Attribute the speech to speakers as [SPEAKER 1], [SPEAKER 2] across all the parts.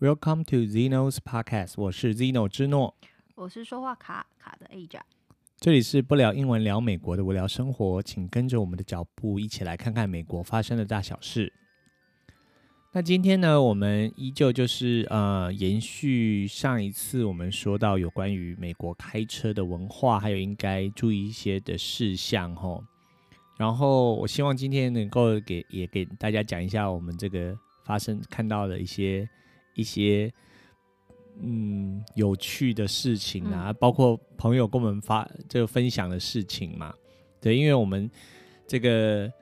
[SPEAKER 1] Welcome to Zeno's Podcast，我是 Zeno 之诺，
[SPEAKER 2] 我是说话卡卡的 Aja，
[SPEAKER 1] 这里是不聊英文聊美国的无聊生活，请跟着我们的脚步一起来看看美国发生的大小事。那今天呢，我们依旧就是呃延续上一次我们说到有关于美国开车的文化，还有应该注意一些的事项吼。然后我希望今天能够给也给大家讲一下我们这个发生看到的一些。一些嗯有趣的事情啊，嗯、包括朋友跟我们发这个分享的事情嘛，对，因为我们这个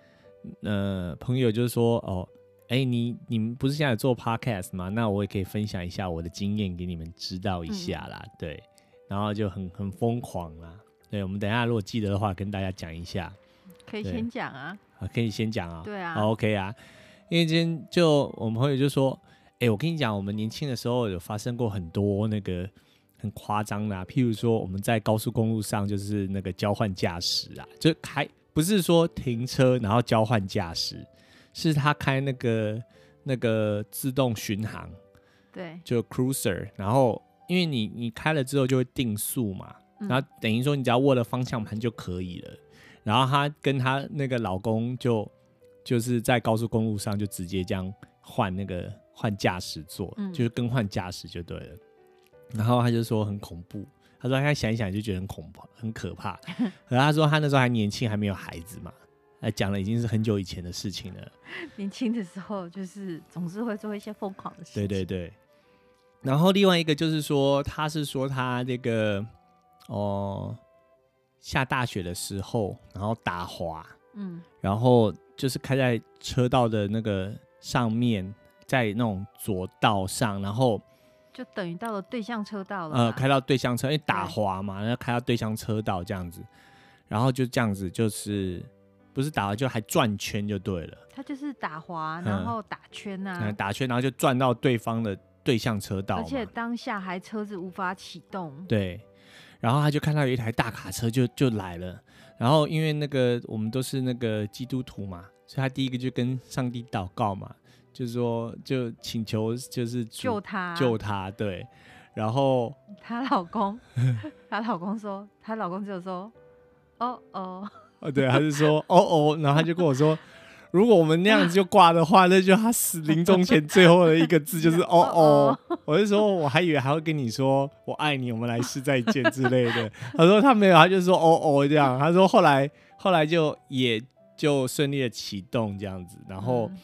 [SPEAKER 1] 呃朋友就是说哦，哎，你你们不是现在做 podcast 吗？那我也可以分享一下我的经验给你们知道一下啦，嗯、对，然后就很很疯狂啦，对，我们等一下如果记得的话，跟大家讲一下，
[SPEAKER 2] 可以先讲啊，
[SPEAKER 1] 啊，可以先讲啊，
[SPEAKER 2] 对啊
[SPEAKER 1] ，OK 啊，因为今天就我们朋友就说。哎、欸，我跟你讲，我们年轻的时候有发生过很多那个很夸张的、啊，譬如说我们在高速公路上就是那个交换驾驶啊，就开不是说停车然后交换驾驶，是他开那个那个自动巡航，
[SPEAKER 2] 对，
[SPEAKER 1] 就 cruiser，然后因为你你开了之后就会定速嘛，然后等于说你只要握了方向盘就可以了，然后他跟他那个老公就就是在高速公路上就直接这样换那个。换驾驶座，嗯、就是更换驾驶就对了。然后他就说很恐怖，他说他想一想就觉得很恐怖、很可怕。然后他说他那时候还年轻，还没有孩子嘛，哎，讲了已经是很久以前的事情了。
[SPEAKER 2] 年轻的时候就是总是会做一些疯狂的事情。
[SPEAKER 1] 对对对。然后另外一个就是说，他是说他这个哦下大雪的时候，然后打滑，嗯，然后就是开在车道的那个上面。在那种左道上，然后
[SPEAKER 2] 就等于到了对向车道了。
[SPEAKER 1] 呃，开到对向车，因为打滑嘛，然后开到对向车道这样子，然后就这样子，就是不是打滑就还转圈就对了。
[SPEAKER 2] 他就是打滑，然后打圈呐、啊嗯，
[SPEAKER 1] 打圈，然后就转到对方的对向车道，而
[SPEAKER 2] 且当下还车子无法启动。
[SPEAKER 1] 对，然后他就看到有一台大卡车就就来了，然后因为那个我们都是那个基督徒嘛，所以他第一个就跟上帝祷告嘛。就是说，就请求，就是
[SPEAKER 2] 救他，
[SPEAKER 1] 救他，对。然后
[SPEAKER 2] 她老公，她老公说，她老公就说，哦哦，
[SPEAKER 1] 哦，对，他就说，哦哦，然后他就跟我说，如果我们那样子就挂的话，那就他死 临终前最后的一个字就是 哦哦。我就说，我还以为还会跟你说我爱你，我们来世再见之类的。他说他没有，他就说哦哦这样。他说后来后来就也就顺利的启动这样子，然后。嗯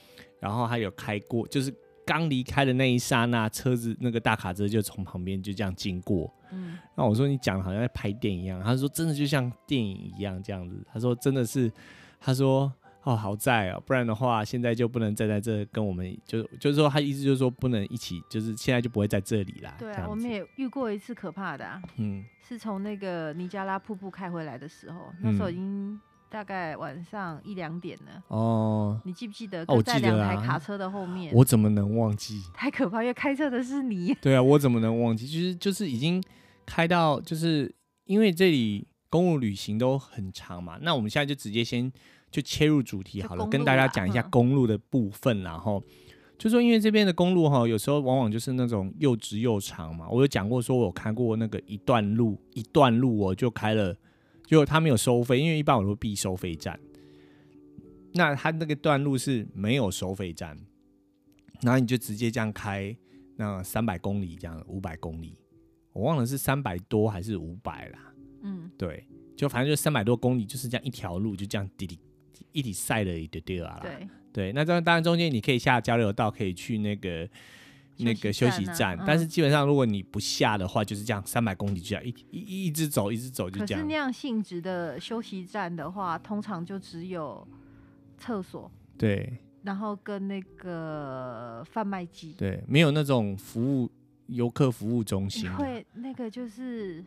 [SPEAKER 1] 然后还有开过，就是刚离开的那一刹那，车子那个大卡车就从旁边就这样经过。嗯，那我说你讲的好像在拍电影一样，他说真的就像电影一样这样子。他说真的是，他说哦好在哦，不然的话现在就不能站在这跟我们就就是说他意思就是说不能一起，就是现在就不会在这里啦。
[SPEAKER 2] 对啊，我们也遇过一次可怕的啊，嗯，是从那个尼加拉瀑布开回来的时候，那时候已经。大概晚上一两点了哦，你记不记得我？在两台卡车的后面，
[SPEAKER 1] 哦，我怎么能忘记？
[SPEAKER 2] 太可怕，因为开车的是你。
[SPEAKER 1] 对啊，我怎么能忘记？就是就是已经开到，就是因为这里公路旅行都很长嘛。那我们现在就直接先就切入主题好了，跟大家讲一下公路的部分。然后就说，因为这边的公路哈，有时候往往就是那种又直又长嘛。我有讲过，说我开过那个一段路，一段路我就开了。就他没有收费，因为一般我都避收费站。那他那个段路是没有收费站，然后你就直接这样开，那三百公里这样，五百公里，我忘了是三百多还是五百啦。嗯，对，就反正就三百多公里，就是这样一条路，就这样滴滴一滴塞了一丢丢啊。
[SPEAKER 2] 对
[SPEAKER 1] 对，那这样当然中间你可以下交流道，可以去那个。那个休息站，但是基本上如果你不下的话，就是这样，三百公里就这样一一一直走，一直走就这样。可
[SPEAKER 2] 是那样性质的休息站的话，通常就只有厕所，
[SPEAKER 1] 对，
[SPEAKER 2] 然后跟那个贩卖机，
[SPEAKER 1] 对，没有那种服务游客服务中心。
[SPEAKER 2] 会那个就是。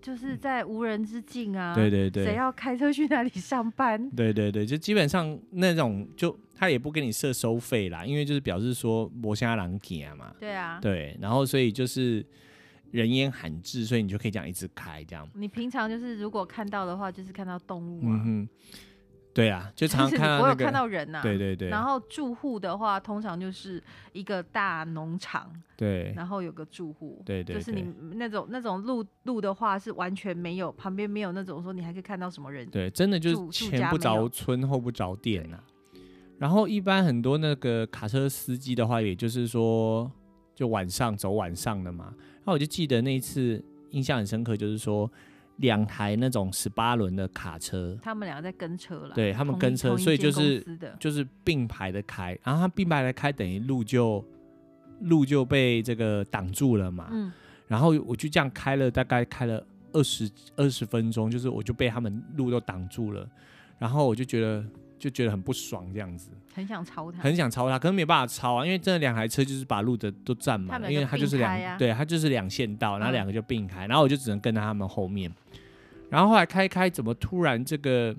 [SPEAKER 2] 就是在无人之境啊，
[SPEAKER 1] 对对对，
[SPEAKER 2] 谁要开车去哪里上班？
[SPEAKER 1] 对对对，就基本上那种就他也不给你设收费啦，因为就是表示说摩瞎狼给嘛。
[SPEAKER 2] 对啊，
[SPEAKER 1] 对，然后所以就是人烟罕至，所以你就可以这样一直开这样。
[SPEAKER 2] 你平常就是如果看到的话，就是看到动物啊。嗯哼，
[SPEAKER 1] 对啊，就常常看到、那个、
[SPEAKER 2] 我有看到人呐、啊。
[SPEAKER 1] 对对对。
[SPEAKER 2] 然后住户的话，通常就是一个大农场。
[SPEAKER 1] 对。
[SPEAKER 2] 然后有个住户。
[SPEAKER 1] 对，对对。
[SPEAKER 2] 就是你那种那种路路的话，是完全没有旁边没有那种说你还可以看到什么人。
[SPEAKER 1] 对，真的就是前不着村后不着店呐、啊。然后一般很多那个卡车司机的话，也就是说，就晚上走晚上的嘛。然后我就记得那一次印象很深刻，就是说。两台那种十八轮的卡车，
[SPEAKER 2] 他们两个在跟车了。
[SPEAKER 1] 对他们跟车，所以就是就是并排的开，然后他并排的开，等于路就路就被这个挡住了嘛。嗯。然后我就这样开了，大概开了二十二十分钟，就是我就被他们路都挡住了，然后我就觉得就觉得很不爽，这样子。
[SPEAKER 2] 很想超他。
[SPEAKER 1] 很想超他，可是没办法超啊，因为真的两台车就是把路的都占满了，因为它就是两对，它就是两线道，然后两个就并开，然后我就只能跟在他们后面。然后后来开开，怎么突然这个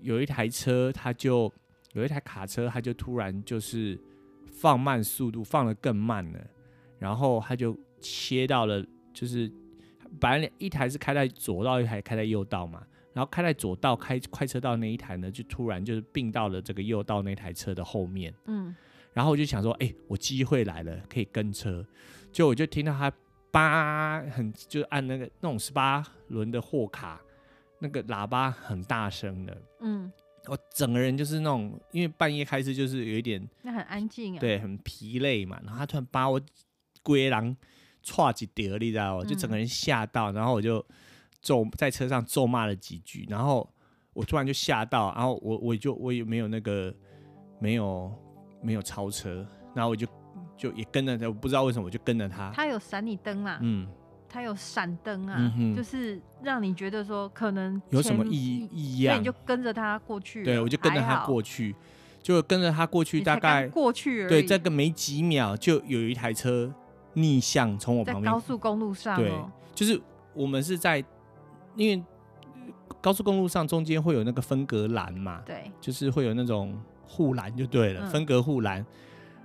[SPEAKER 1] 有一台车，它就有一台卡车，它就突然就是放慢速度，放得更慢了。然后它就切到了，就是本来一台是开在左道，一台开在右道嘛。然后开在左道开快车道那一台呢，就突然就是并到了这个右道那台车的后面。嗯。然后我就想说，哎，我机会来了，可以跟车。就我就听到他。叭很就按那个那种十八轮的货卡，那个喇叭很大声的，嗯，我整个人就是那种，因为半夜开车就是有一点，
[SPEAKER 2] 那很安静啊，
[SPEAKER 1] 对，很疲累嘛，然后他突然把我龟狼踹几碟，你知道吗？就整个人吓到，然后我就咒在车上咒骂了几句，然后我突然就吓到，然后我我就我也没有那个没有没有超车，然后我就。就也跟着他，我不知道为什么我就跟着他。
[SPEAKER 2] 他有闪你灯啊，嗯，他有闪灯啊，嗯，就是让你觉得说可能
[SPEAKER 1] 有什么异异样，
[SPEAKER 2] 所以你就跟着他过去。
[SPEAKER 1] 对，我就跟着他过去，就跟着他过去，大概
[SPEAKER 2] 过去
[SPEAKER 1] 对，这个没几秒就有一台车逆向从我旁边，
[SPEAKER 2] 在高速公路上，哦，
[SPEAKER 1] 对，就是我们是在因为高速公路上中间会有那个分隔栏嘛，
[SPEAKER 2] 对，
[SPEAKER 1] 就是会有那种护栏就对了，嗯，分隔护栏。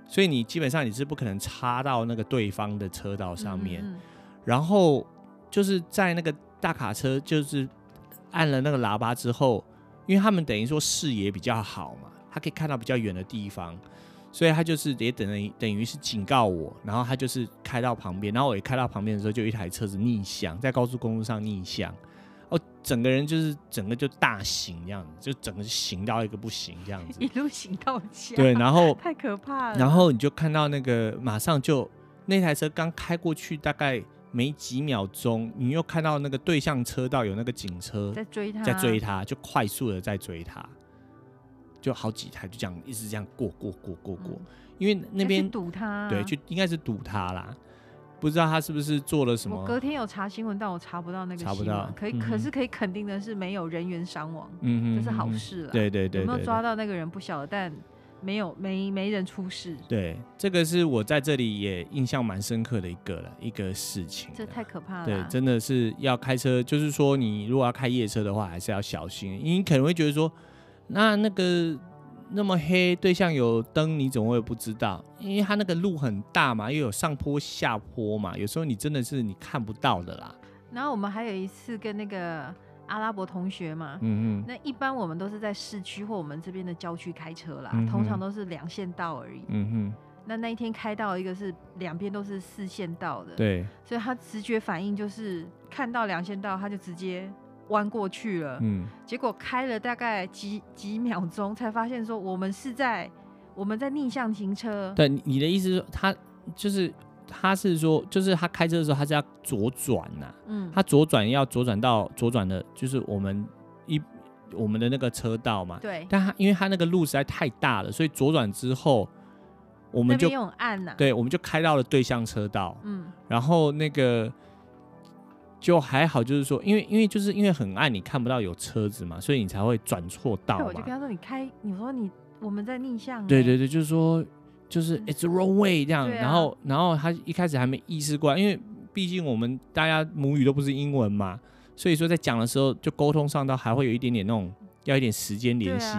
[SPEAKER 1] 所以你基本上你是不可能插到那个对方的车道上面，嗯嗯，然后就是在那个大卡车就是按了那个喇叭之后，因为他们等于说视野比较好嘛，他可以看到比较远的地方，所以他就是也等于等于是警告我，然后他就是开到旁边，然后我一开到旁边的时候，就有一台车子逆向在高速公路上逆向。哦，整个人就是整个就大醒这样子，就整个就醒到一个不行这样子，
[SPEAKER 2] 一路行到家。
[SPEAKER 1] 对，然后
[SPEAKER 2] 太可怕了。
[SPEAKER 1] 然后你就看到那个马上就那台车刚开过去，大概没几秒钟，你又看到那个对向车道有那个警车
[SPEAKER 2] 在追他，
[SPEAKER 1] 在追他，就快速的在追他，就好几台就这样一直这样过过过过过，嗯、因为那边
[SPEAKER 2] 堵他，
[SPEAKER 1] 对，就应该是堵他啦。不知道他是不是做了什么？
[SPEAKER 2] 我隔天有查新闻，但我查不到那个新闻。查不到，可以、嗯，可是可以肯定的是，没有人员伤亡，嗯嗯，这是好事了。
[SPEAKER 1] 对对对，对，
[SPEAKER 2] 有没有抓到那个人不晓得，但没有没没人出事。
[SPEAKER 1] 对，这个是我在这里也印象蛮深刻的一个了一个事情。
[SPEAKER 2] 这太可怕了。
[SPEAKER 1] 对，真的是要开车，就是说你如果要开夜车的话，还是要小心，你可能会觉得说，那那个。那么黑，对象有灯，你怎么会不知道？因为它那个路很大嘛，又有上坡下坡嘛，有时候你真的是你看不到的啦。
[SPEAKER 2] 然后我们还有一次跟那个阿拉伯同学嘛，嗯嗯，那一般我们都是在市区或我们这边的郊区开车啦，嗯，通常都是两线道而已，嗯哼。那那一天开到一个是两边都是四线道的，
[SPEAKER 1] 对，
[SPEAKER 2] 所以他直觉反应就是看到两线道，他就直接。弯过去了，嗯，结果开了大概几几秒钟，才发现说我们是在我们在逆向停车。
[SPEAKER 1] 对，你的意思是，他就是他是说，就是他开车的时候，他是要左转呐，嗯，他左转要左转到左转的，就是我们一我们的那个车道嘛，
[SPEAKER 2] 对。
[SPEAKER 1] 但他因为他那个路实在太大了，所以左转之后，我们就对，我们就开到了对向车道，嗯，然后那个。就还好，就是说，因为因为就是因为很暗，你看不到有车子嘛，所以你才会转错道嘛。
[SPEAKER 2] 我就跟他说：“你开，你说你我们在逆向。”
[SPEAKER 1] 对对对，就是说就是 it's wrong way 这样。啊、然后然后他一开始还没意识过来，因为毕竟我们大家母语都不是英文嘛，所以说在讲的时候就沟通上到还会有一点点那种要一点时间联系。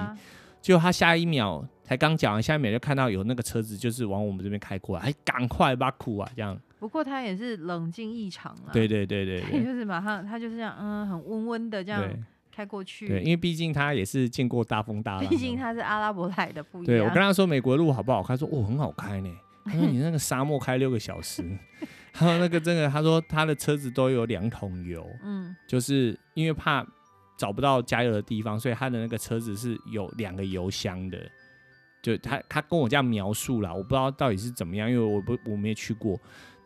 [SPEAKER 1] 结果、啊、他下一秒才刚讲完，下一秒就看到有那个车子就是往我们这边开过来，还赶快把苦啊这样。
[SPEAKER 2] 不过他也是冷静异常啊，
[SPEAKER 1] 对对对对，
[SPEAKER 2] 对，就是马上他就是这样，嗯，很温温的这样开过去。
[SPEAKER 1] 对，因为毕竟他也是见过大风大浪。
[SPEAKER 2] 毕竟他是阿拉伯来的，不一样。
[SPEAKER 1] 对，我跟他说美国路好不好开？他说哦，很好开呢。他说你那个沙漠开六个小时，他说那个真的，他说他的车子都有两桶油，嗯，就是因为怕找不到加油的地方，所以他的那个车子是有两个油箱的。就他他跟我这样描述啦，我不知道到底是怎么样，因为我不我没去过，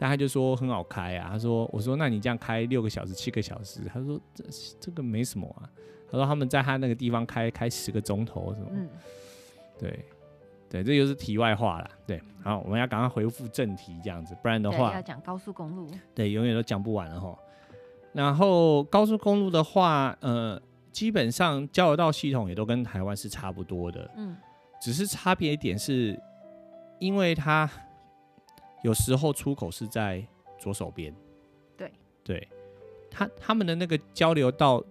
[SPEAKER 1] 但他就说很好开啊。他说我说那你这样开六个小时七个小时，他说这这个没什么啊。他说他们在他那个地方开开十个钟头什么，嗯、对对，这就是题外话了。对，好，我们要赶快回复正题，这样子，不然的话
[SPEAKER 2] 要讲高速公路，
[SPEAKER 1] 对，永远都讲不完了哈。然后高速公路的话，呃，基本上交流道系统也都跟台湾是差不多的，嗯。只是差别一点是，因为它有时候出口是在左手边，
[SPEAKER 2] 对，
[SPEAKER 1] 对，他他们的那个交流道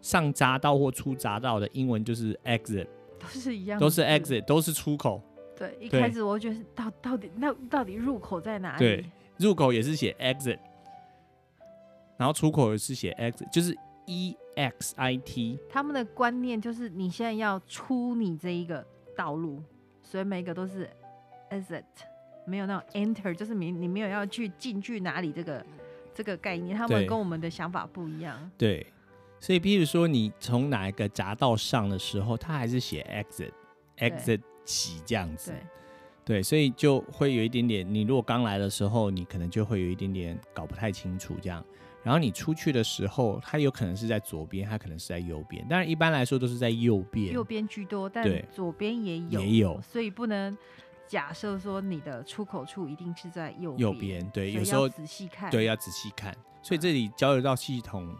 [SPEAKER 1] 上匝道或出匝道的英文就是 exit，
[SPEAKER 2] 都是一样，
[SPEAKER 1] 都是 exit，都是出口。
[SPEAKER 2] 对，一开始我觉得到到底那到底入口在哪里？
[SPEAKER 1] 对，入口也是写 exit，然后出口也是写 exit，就是 e x i t。
[SPEAKER 2] 他们的观念就是你现在要出你这一个。道路，所以每个都是 exit，没有那种 enter，就是你你没有要去进去哪里这个这个概念，他们跟我们的想法不一样。
[SPEAKER 1] 对，所以比如说你从哪一个匝道上的时候，他还是写 exit，exit 几这样子。对，对，所以就会有一点点，你如果刚来的时候，你可能就会有一点点搞不太清楚这样。然后你出去的时候，它有可能是在左边，它可能是在右边。当然一般来说都是在右边，
[SPEAKER 2] 右边居多，但左边也有，
[SPEAKER 1] 也有，
[SPEAKER 2] 所以不能假设说你的出口处一定是在右边。
[SPEAKER 1] 右边对，有时候
[SPEAKER 2] 仔细看，
[SPEAKER 1] 对，要仔细看。所以这里交流道系统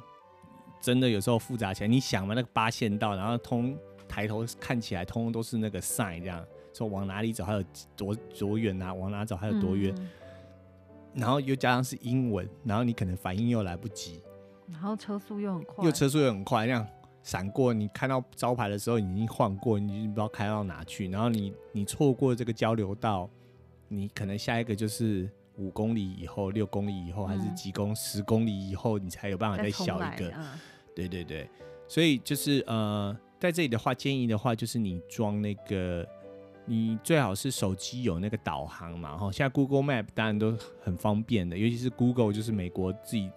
[SPEAKER 1] 真的有时候复杂起来。你想嘛，那个八线道，然后通抬头看起来通通都是那个 sign，这样说往哪里走，还有多多远啊？往哪走还有多远？嗯然后又加上是英文，然后你可能反应又来不及，
[SPEAKER 2] 然后车速又很快，
[SPEAKER 1] 又车速又很快，这样闪过你看到招牌的时候，你已经晃过，你已经不知道开到哪去。然后你你错过这个交流道，你可能下一个就是五公里以后、六公里以后，还是几公十公里以后，你才有办法再小一个。嗯、对对对，所以就是呃，在这里的话，建议的话就是你装那个。你最好是手机有那个导航嘛，哈，现在 Google Map 当然都很方便的，尤其是 Google 就是美国自己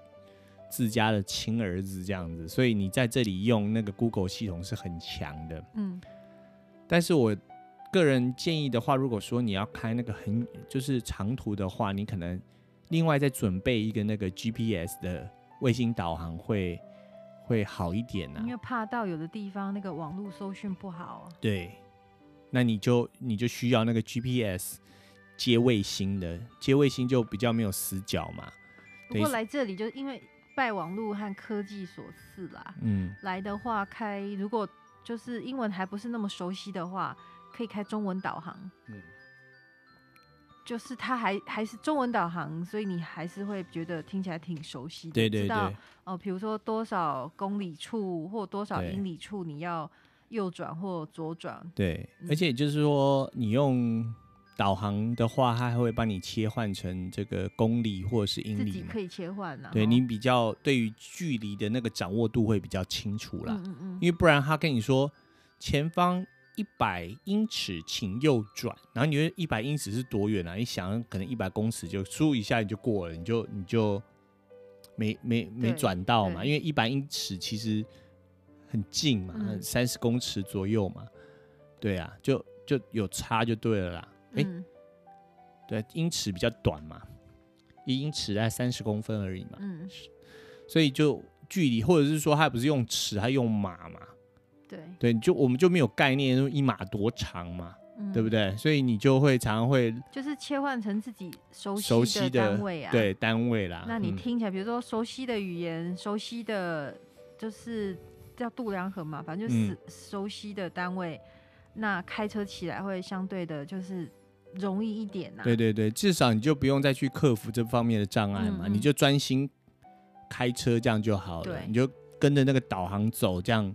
[SPEAKER 1] 自家的亲儿子这样子，所以你在这里用那个 Google 系统是很强的。嗯，但是我个人建议的话，如果说你要开那个很就是长途的话，你可能另外再准备一个那个 GPS 的卫星导航会会好一点呢、啊，
[SPEAKER 2] 因为怕到有的地方那个网络搜讯不好啊。
[SPEAKER 1] 对。那你就你就需要那个 GPS 接卫星的，接卫星就比较没有死角嘛。
[SPEAKER 2] 不过来这里就因为拜网络和科技所赐啦。嗯，来的话开如果就是英文还不是那么熟悉的话，可以开中文导航。嗯，就是它还还是中文导航，所以你还是会觉得听起来挺熟悉的。
[SPEAKER 1] 对对对。知道
[SPEAKER 2] 哦，比如说多少公里处或多少英里处你要。右转或左转，
[SPEAKER 1] 对，而且就是说，你用导航的话，它还会帮你切换成这个公里或者是英里，
[SPEAKER 2] 自己可以切换啊。
[SPEAKER 1] 对，你比较对于距离的那个掌握度会比较清楚啦。嗯嗯嗯。因为不然他跟你说前方一百英尺请右转，然后你觉得一百英尺是多远啊？你想可能一百公尺就输一下你就过了，你就你就没没没转到嘛？因为一百英尺其实。很近嘛，三十公尺左右嘛，对啊，就就有差就对了啦。哎、嗯，对，英尺比较短嘛，一英尺在三十公分而已嘛。嗯，所以就距离，或者是说他不是用尺，他用码嘛。
[SPEAKER 2] 对
[SPEAKER 1] 对，就我们就没有概念，说一码多长嘛，嗯、对不对？所以你就会常常会
[SPEAKER 2] 就是切换成自己熟悉的单位啊，
[SPEAKER 1] 对单位啦。
[SPEAKER 2] 那你听起来，嗯、比如说熟悉的语言，熟悉的就是。叫度量衡嘛，反正就是熟悉的单位，嗯、那开车起来会相对的，就是容易一点呐、啊。
[SPEAKER 1] 对对对，至少你就不用再去克服这方面的障碍嘛，嗯嗯，你就专心开车这样就好了。你就跟着那个导航走，这样。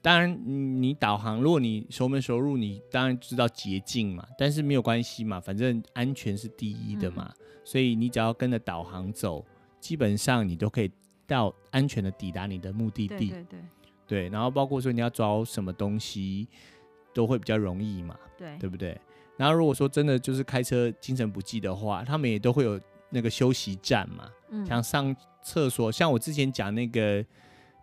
[SPEAKER 1] 当然，你导航，如果你熟门熟路，你当然知道捷径嘛。但是没有关系嘛，反正安全是第一的嘛。嗯、所以你只要跟着导航走，基本上你都可以到安全的抵达你的目的地。对对对。对，然后包括说你要找什么东西，都会比较容易嘛，
[SPEAKER 2] 对，
[SPEAKER 1] 对不对？然后如果说真的就是开车精神不济的话，他们也都会有那个休息站嘛，嗯，像上厕所，像我之前讲那个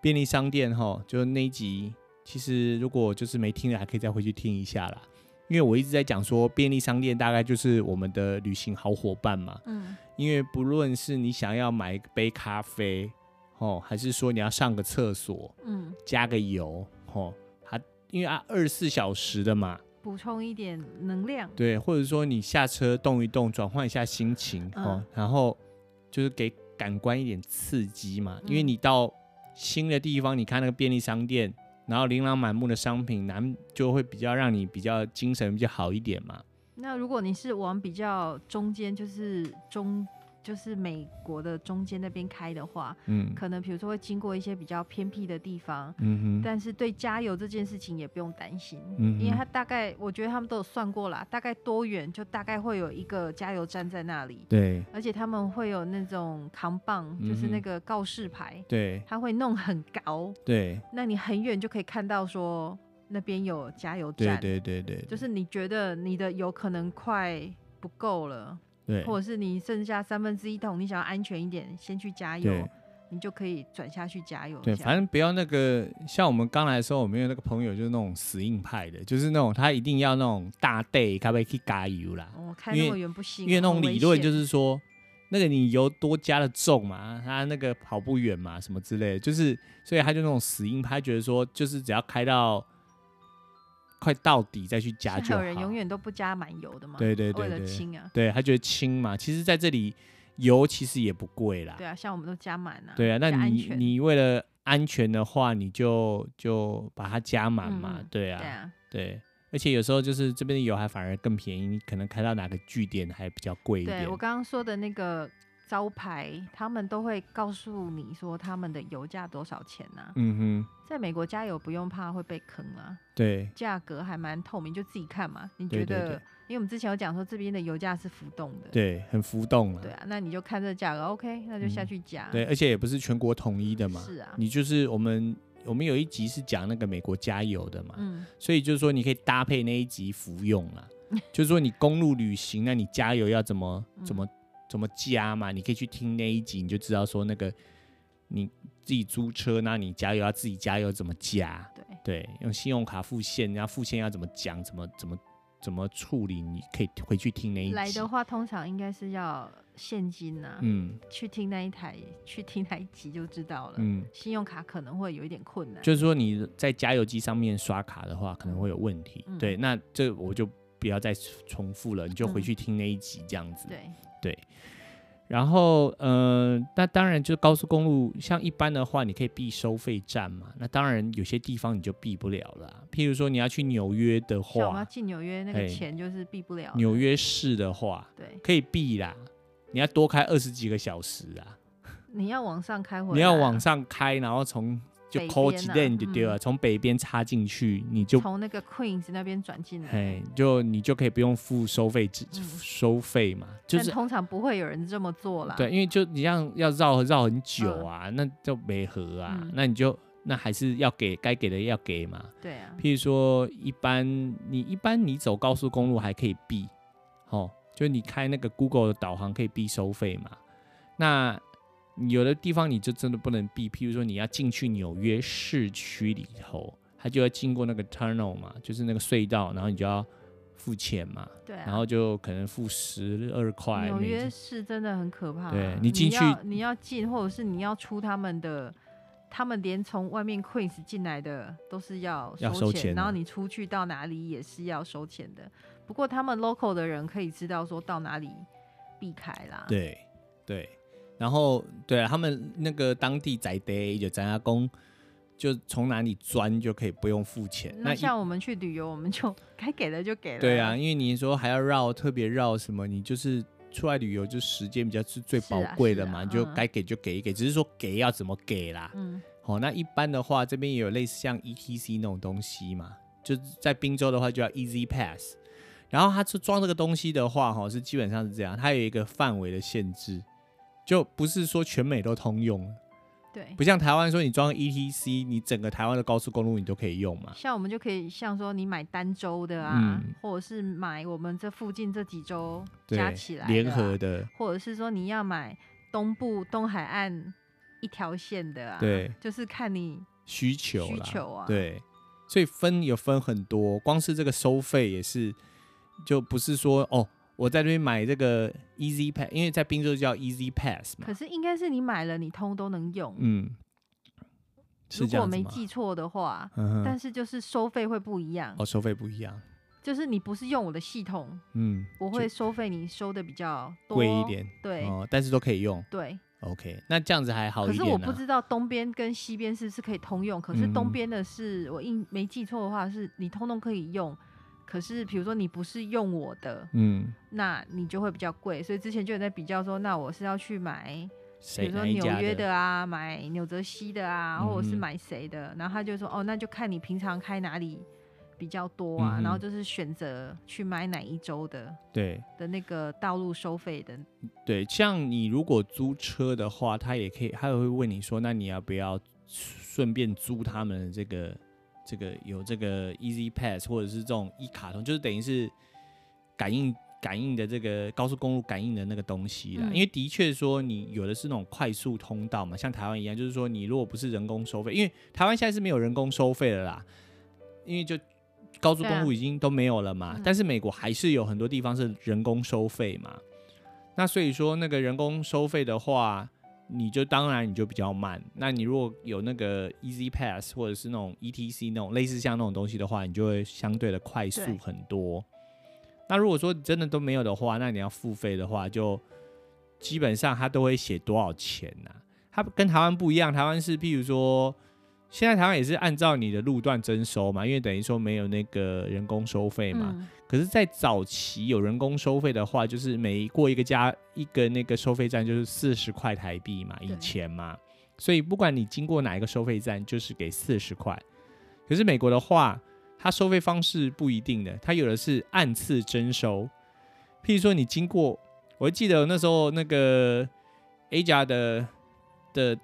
[SPEAKER 1] 便利商店哈，就那一集，其实如果就是没听的，还可以再回去听一下啦。因为我一直在讲说，便利商店大概就是我们的旅行好伙伴嘛。嗯。因为不论是你想要买一杯咖啡，哦，还是说你要上个厕所，嗯，加个油，哦，它因为它二十四小时的嘛，
[SPEAKER 2] 补充一点能量。
[SPEAKER 1] 对，或者说你下车动一动，转换一下心情，哦，嗯，然后就是给感官一点刺激嘛。因为你到新的地方，你看那个便利商店。然后琳琅满目的商品，难就会比较让你比较精神比较好一点嘛。
[SPEAKER 2] 那如果你是往比较中间，就是中。就是美国的中间那边开的话，嗯，可能比如说会经过一些比较偏僻的地方，嗯哼，但是对加油这件事情也不用担心，嗯，因为它大概我觉得他们都有算过啦，大概多远就大概会有一个加油站在那里，
[SPEAKER 1] 对，
[SPEAKER 2] 而且他们会有那种扛棒，就是那个告示牌，
[SPEAKER 1] 对，
[SPEAKER 2] 他会弄很高，
[SPEAKER 1] 对，
[SPEAKER 2] 那你很远就可以看到说那边有加油站，
[SPEAKER 1] 对对对对，
[SPEAKER 2] 就是你觉得你的油可能快不够了。
[SPEAKER 1] 对，
[SPEAKER 2] 或者是你剩下三分之一桶，你想要安全一点，先去加油，你就可以转下去加油。
[SPEAKER 1] 对，反正不要那个，像我们刚来的时候，我们有那个朋友就是那种死硬派的，就是那种他一定要那种大袋，可不可以去加油啦？
[SPEAKER 2] 哦，开那么远不行，
[SPEAKER 1] 因为那种理论就是说，那个你油多加了重嘛，他那个跑不远嘛，什么之类的，就是所以他就那种死硬派，觉得说就是只要开到。快到底再去加就好。
[SPEAKER 2] 有人永远都不加满油的嘛？
[SPEAKER 1] 对对对对，
[SPEAKER 2] 为了轻啊。
[SPEAKER 1] 对，他觉得轻嘛。其实在这里油其实也不贵啦。
[SPEAKER 2] 对啊，像我们都加满啊。
[SPEAKER 1] 对啊，那你你为了安全的话，你就就把它加满嘛。嗯、对啊。对啊。对，而且有时候就是这边的油还反而更便宜，你可能开到哪个据点还比较贵一点。
[SPEAKER 2] 对，我刚刚说的那个。招牌他们都会告诉你说他们的油价多少钱呢、啊？嗯哼，在美国加油不用怕会被坑啊。
[SPEAKER 1] 对，
[SPEAKER 2] 价格还蛮透明，就自己看嘛。你觉得？因为我们之前有讲说这边的油价是浮动的。
[SPEAKER 1] 对，很浮动啊。
[SPEAKER 2] 对啊，那你就看这价格，OK，那就下去加、嗯。
[SPEAKER 1] 对，而且也不是全国统一的嘛。
[SPEAKER 2] 是啊。
[SPEAKER 1] 你就是我们，我们有一集是讲那个美国加油的嘛。嗯。所以就是说你可以搭配那一集服用啊。就是说你公路旅行，那你加油要怎么怎么？嗯怎么加嘛？你可以去听那一集，你就知道说那个你自己租车，那你加油要自己加油怎么加？
[SPEAKER 2] 对
[SPEAKER 1] 对，用信用卡付现，然后付现要怎么讲？怎么怎么怎么处理？你可以回去听那一集。
[SPEAKER 2] 来的话，通常应该是要现金呐、啊。嗯，去听那一台，去听那一集就知道了。嗯，信用卡可能会有一点困难。
[SPEAKER 1] 就是说你在加油机上面刷卡的话，可能会有问题。嗯、对，那这我就不要再重复了，你就回去听那一集这样子。
[SPEAKER 2] 嗯、对。
[SPEAKER 1] 对，然后嗯、呃，那当然就是高速公路，像一般的话，你可以避收费站嘛。那当然有些地方你就避不了了。譬如说你要去纽约的话，
[SPEAKER 2] 我们要进纽约那个钱就是避不了。
[SPEAKER 1] 纽约市的话，
[SPEAKER 2] 对，
[SPEAKER 1] 可以避啦。你要多开二十几个小时啊。
[SPEAKER 2] 你要往上开回来，
[SPEAKER 1] 你要往上开，然后从。就 call 几电就对了，从北边插进去，你就
[SPEAKER 2] 从那个 Queens 那边转进来，
[SPEAKER 1] 哎，就你就可以不用付收费，嗯、收费嘛，就是
[SPEAKER 2] 通常不会有人这么做啦。
[SPEAKER 1] 对，因为就你像要绕绕很久啊，嗯、那就没合啊，嗯、那你就那还是要给该给的要给嘛。
[SPEAKER 2] 对啊，
[SPEAKER 1] 譬如说一般你一般你走高速公路还可以避，哦，就你开那个 Google 的导航可以避收费嘛，那。有的地方你就真的不能避，譬如说你要进去纽约市区里头，它就要经过那个 tunnel 嘛，就是那个隧道，然后你就要付钱嘛。
[SPEAKER 2] 对、啊。
[SPEAKER 1] 然后就可能付十二块。
[SPEAKER 2] 纽约市真的很可怕。
[SPEAKER 1] 对，你进去
[SPEAKER 2] 你要进，或者是你要出他们的，他们连从外面 Queens 进来的都是要收钱，
[SPEAKER 1] 要收钱，
[SPEAKER 2] 然后你出去到哪里也是要收钱的。不过他们 local 的人可以知道说到哪里避开啦。
[SPEAKER 1] 对，对。然后，对啊，他们那个当地宅爹就咱家公，就从哪里钻就可以不用付钱。
[SPEAKER 2] 那像我们去旅游，我们就该给的就给了。
[SPEAKER 1] 对啊，因为你说还要绕特别绕什么，你就是出来旅游就时间比较是最宝贵的嘛，啊啊、你就该给就给一给，只是说给要怎么给啦。嗯。好、哦，那一般的话，这边也有类似像 ETC 那种东西嘛，就在滨州的话就叫 Easy Pass，然后它是装这个东西的话，哈，是基本上是这样，它有一个范围的限制。就不是说全美都通用，
[SPEAKER 2] 对，
[SPEAKER 1] 不像台湾说你装 ETC，你整个台湾的高速公路你都可以用嘛。
[SPEAKER 2] 像我们就可以像说你买单州的啊，嗯、或者是买我们这附近这几州加起来
[SPEAKER 1] 联合的，
[SPEAKER 2] 或者是说你要买东部东海岸一条线的啊，
[SPEAKER 1] 对，
[SPEAKER 2] 就是看你
[SPEAKER 1] 需求
[SPEAKER 2] 需求啊，
[SPEAKER 1] 对，所以分有分很多，光是这个收费也是，就不是说哦。我在这边买这个 Easy Pass，因为在滨州叫 Easy Pass 嘛。
[SPEAKER 2] 可是应该是你买了，你通都能用。
[SPEAKER 1] 嗯，
[SPEAKER 2] 如果我没记错的话，嗯，但是就是收费会不一样。
[SPEAKER 1] 哦，收费不一样。
[SPEAKER 2] 就是你不是用我的系统，嗯，我会收费你收的比较多
[SPEAKER 1] 贵一点。
[SPEAKER 2] 对，
[SPEAKER 1] 哦，但是都可以用。
[SPEAKER 2] 对
[SPEAKER 1] ，OK，那这样子还好一点啊。
[SPEAKER 2] 可是我不知道东边跟西边是不是可以通用，可是东边的是我印没记错的话，是你通通可以用。可是，比如说你不是用我的，嗯，那你就会比较贵。所以之前就有在比较说，那我是要去买，比如说纽约的啊，买纽泽西的啊，或者是买谁的？然后他就说，哦，那就看你平常开哪里比较多啊，然后就是选择去买哪一周的，对的那个道路收费的。
[SPEAKER 1] 对，像你如果租车的话，他也可以，他也会问你说，那你要不要顺便租他们这个？这个有这个 Easy Pass 或者是这种一卡通，就是等于是感应感应的这个高速公路感应的那个东西啦。嗯、因为的确说你有的是那种快速通道嘛，像台湾一样，就是说你如果不是人工收费，因为台湾现在是没有人工收费的啦，因为就高速公路已经都没有了嘛。啊、但是美国还是有很多地方是人工收费嘛。那所以说那个人工收费的话。你就当然你就比较慢，那你如果有那个 Easy Pass 或者是那种 ETC 那种类似像那种东西的话，你就会相对的快速很多。那如果说真的都没有的话，那你要付费的话，就基本上它都会写多少钱呐、啊？它跟台湾不一样，台湾是譬如说。现在台湾也是按照你的路段征收嘛，因为等于说没有那个人工收费嘛。嗯、可是，在早期有人工收费的话，就是每过一个加一个那个收费站就是四十块台币嘛，以前嘛。所以不管你经过哪一个收费站，就是给四十块。可是美国的话，它收费方式不一定的，它有的是按次征收。譬如说你经过，我记得那时候那个 A 加的的。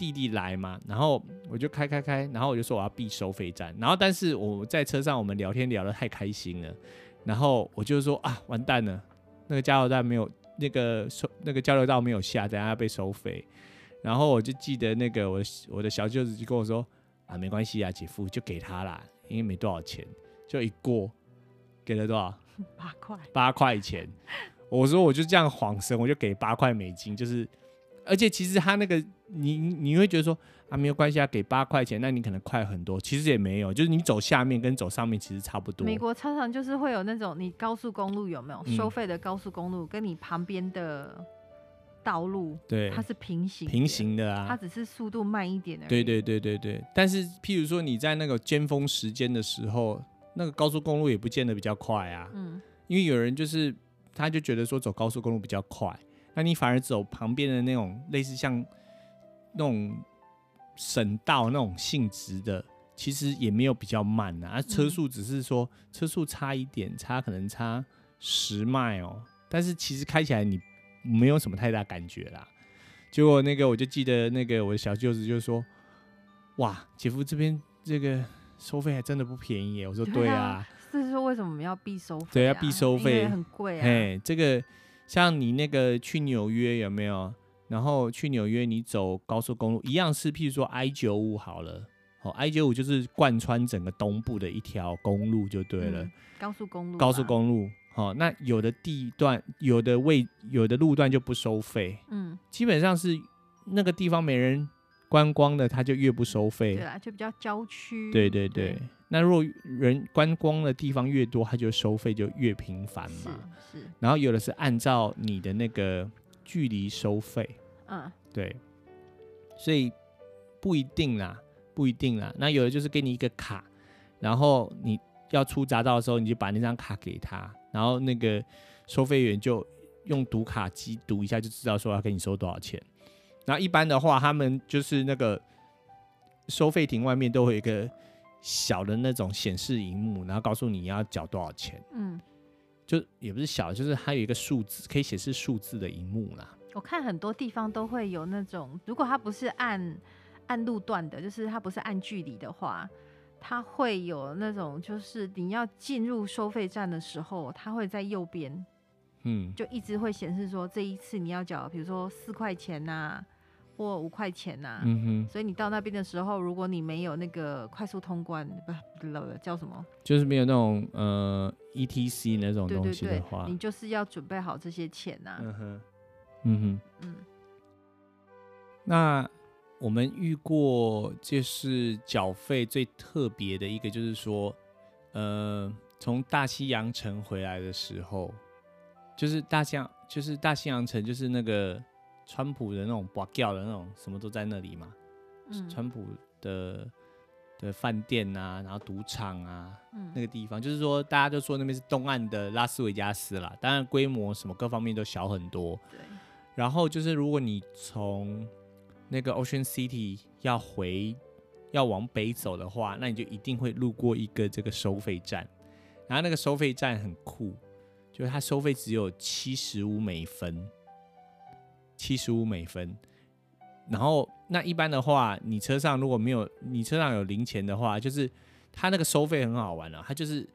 [SPEAKER 1] 弟弟来嘛，然后我就开开开，然后我就说我要避收费站，然后但是我在车上我们聊天聊得太开心了，然后我就说啊完蛋了，那个加油站没有那个收那个交流道没有下，等下要被收费，然后我就记得那个我我的小舅子就跟我说啊没关系啊姐夫就给他啦，因为没多少钱，就一过给了多少
[SPEAKER 2] 八块。
[SPEAKER 1] 八块钱，我说我就这样恍神，我就给八块美金，就是。而且其实他那个你你会觉得说啊没有关系啊，给八块钱，那你可能快很多。其实也没有，就是你走下面跟走上面其实差不多。
[SPEAKER 2] 美国常常就是会有那种你高速公路有没有、嗯、收费的高速公路，跟你旁边的道路，对，它是平行
[SPEAKER 1] 平行的啊，
[SPEAKER 2] 它只是速度慢一点而已。
[SPEAKER 1] 对对对对对。但是譬如说你在那个尖峰时间的时候，那个高速公路也不见得比较快啊。嗯。因为有人就是他就觉得说走高速公路比较快。那你反而走旁边的那种类似像那种省道那种性质的，其实也没有比较慢啊，车速只是说车速差一点，差可能差十迈哦，但是其实开起来你没有什么太大感觉啦。结果那个我就记得那个我的小舅子就说：“哇，姐夫这边这个收费还真的不便宜耶。”我说：“对啊，
[SPEAKER 2] 这是说为什么要必收费？
[SPEAKER 1] 对，要必收费，
[SPEAKER 2] 很贵啊。
[SPEAKER 1] 哎，这个。”像你那个去纽约有没有？然后去纽约你走高速公路一样是，譬如说 I 九五好了，哦，I 九五就是贯穿整个东部的一条公路就对了。嗯、
[SPEAKER 2] 高速公路。
[SPEAKER 1] 高速公路，好、哦，那有的地段、有的位、有的路段就不收费。嗯，基本上是那个地方没人观光的，他就越不收费。
[SPEAKER 2] 对啊，就比较郊区。
[SPEAKER 1] 对对对。对那如果人观光的地方越多，它就收费就越频繁嘛。是。是然后有的是按照你的那个距离收费。嗯。对。所以不一定啦，不一定啦。那有的就是给你一个卡，然后你要出匝道的时候，你就把那张卡给他，然后那个收费员就用读卡机读一下，就知道说要给你收多少钱。然后一般的话，他们就是那个收费亭外面都会有一个。小的那种显示荧幕，然后告诉你要缴多少钱。嗯，就也不是小，就是它有一个数字可以显示数字的荧幕啦。
[SPEAKER 2] 我看很多地方都会有那种，如果它不是按按路段的，就是它不是按距离的话，它会有那种，就是你要进入收费站的时候，它会在右边，嗯，就一直会显示说这一次你要缴，比如说四块钱呐、啊。或五块钱呐、啊，嗯哼，所以你到那边的时候，如果你没有那个快速通关，不不叫什么，
[SPEAKER 1] 就是没有那种呃 E T C 那种东西的话，
[SPEAKER 2] 对对对，你就是要准备好这些钱呐、啊。
[SPEAKER 1] 嗯哼，嗯哼，嗯。那我们遇过就是缴费最特别的一个，就是说，呃，从大西洋城回来的时候，就是大西洋，就是大西洋城，就是那个。川普的那种跋筊的那种，什么都在那里嘛。嗯、川普的的饭店啊，然后赌场啊，嗯、那个地方，就是说大家都说那边是东岸的拉斯维加斯啦。当然规模什么各方面都小很多。对。然后就是如果你从那个 Ocean City 要回要往北走的话，那你就一定会路过一个这个收费站。然后那个收费站很酷，就是它收费只有七十五美分。七十五美分，然后那一般的话，你车上如果没有你车上有零钱的话，就是它那个收费很好玩了，它就是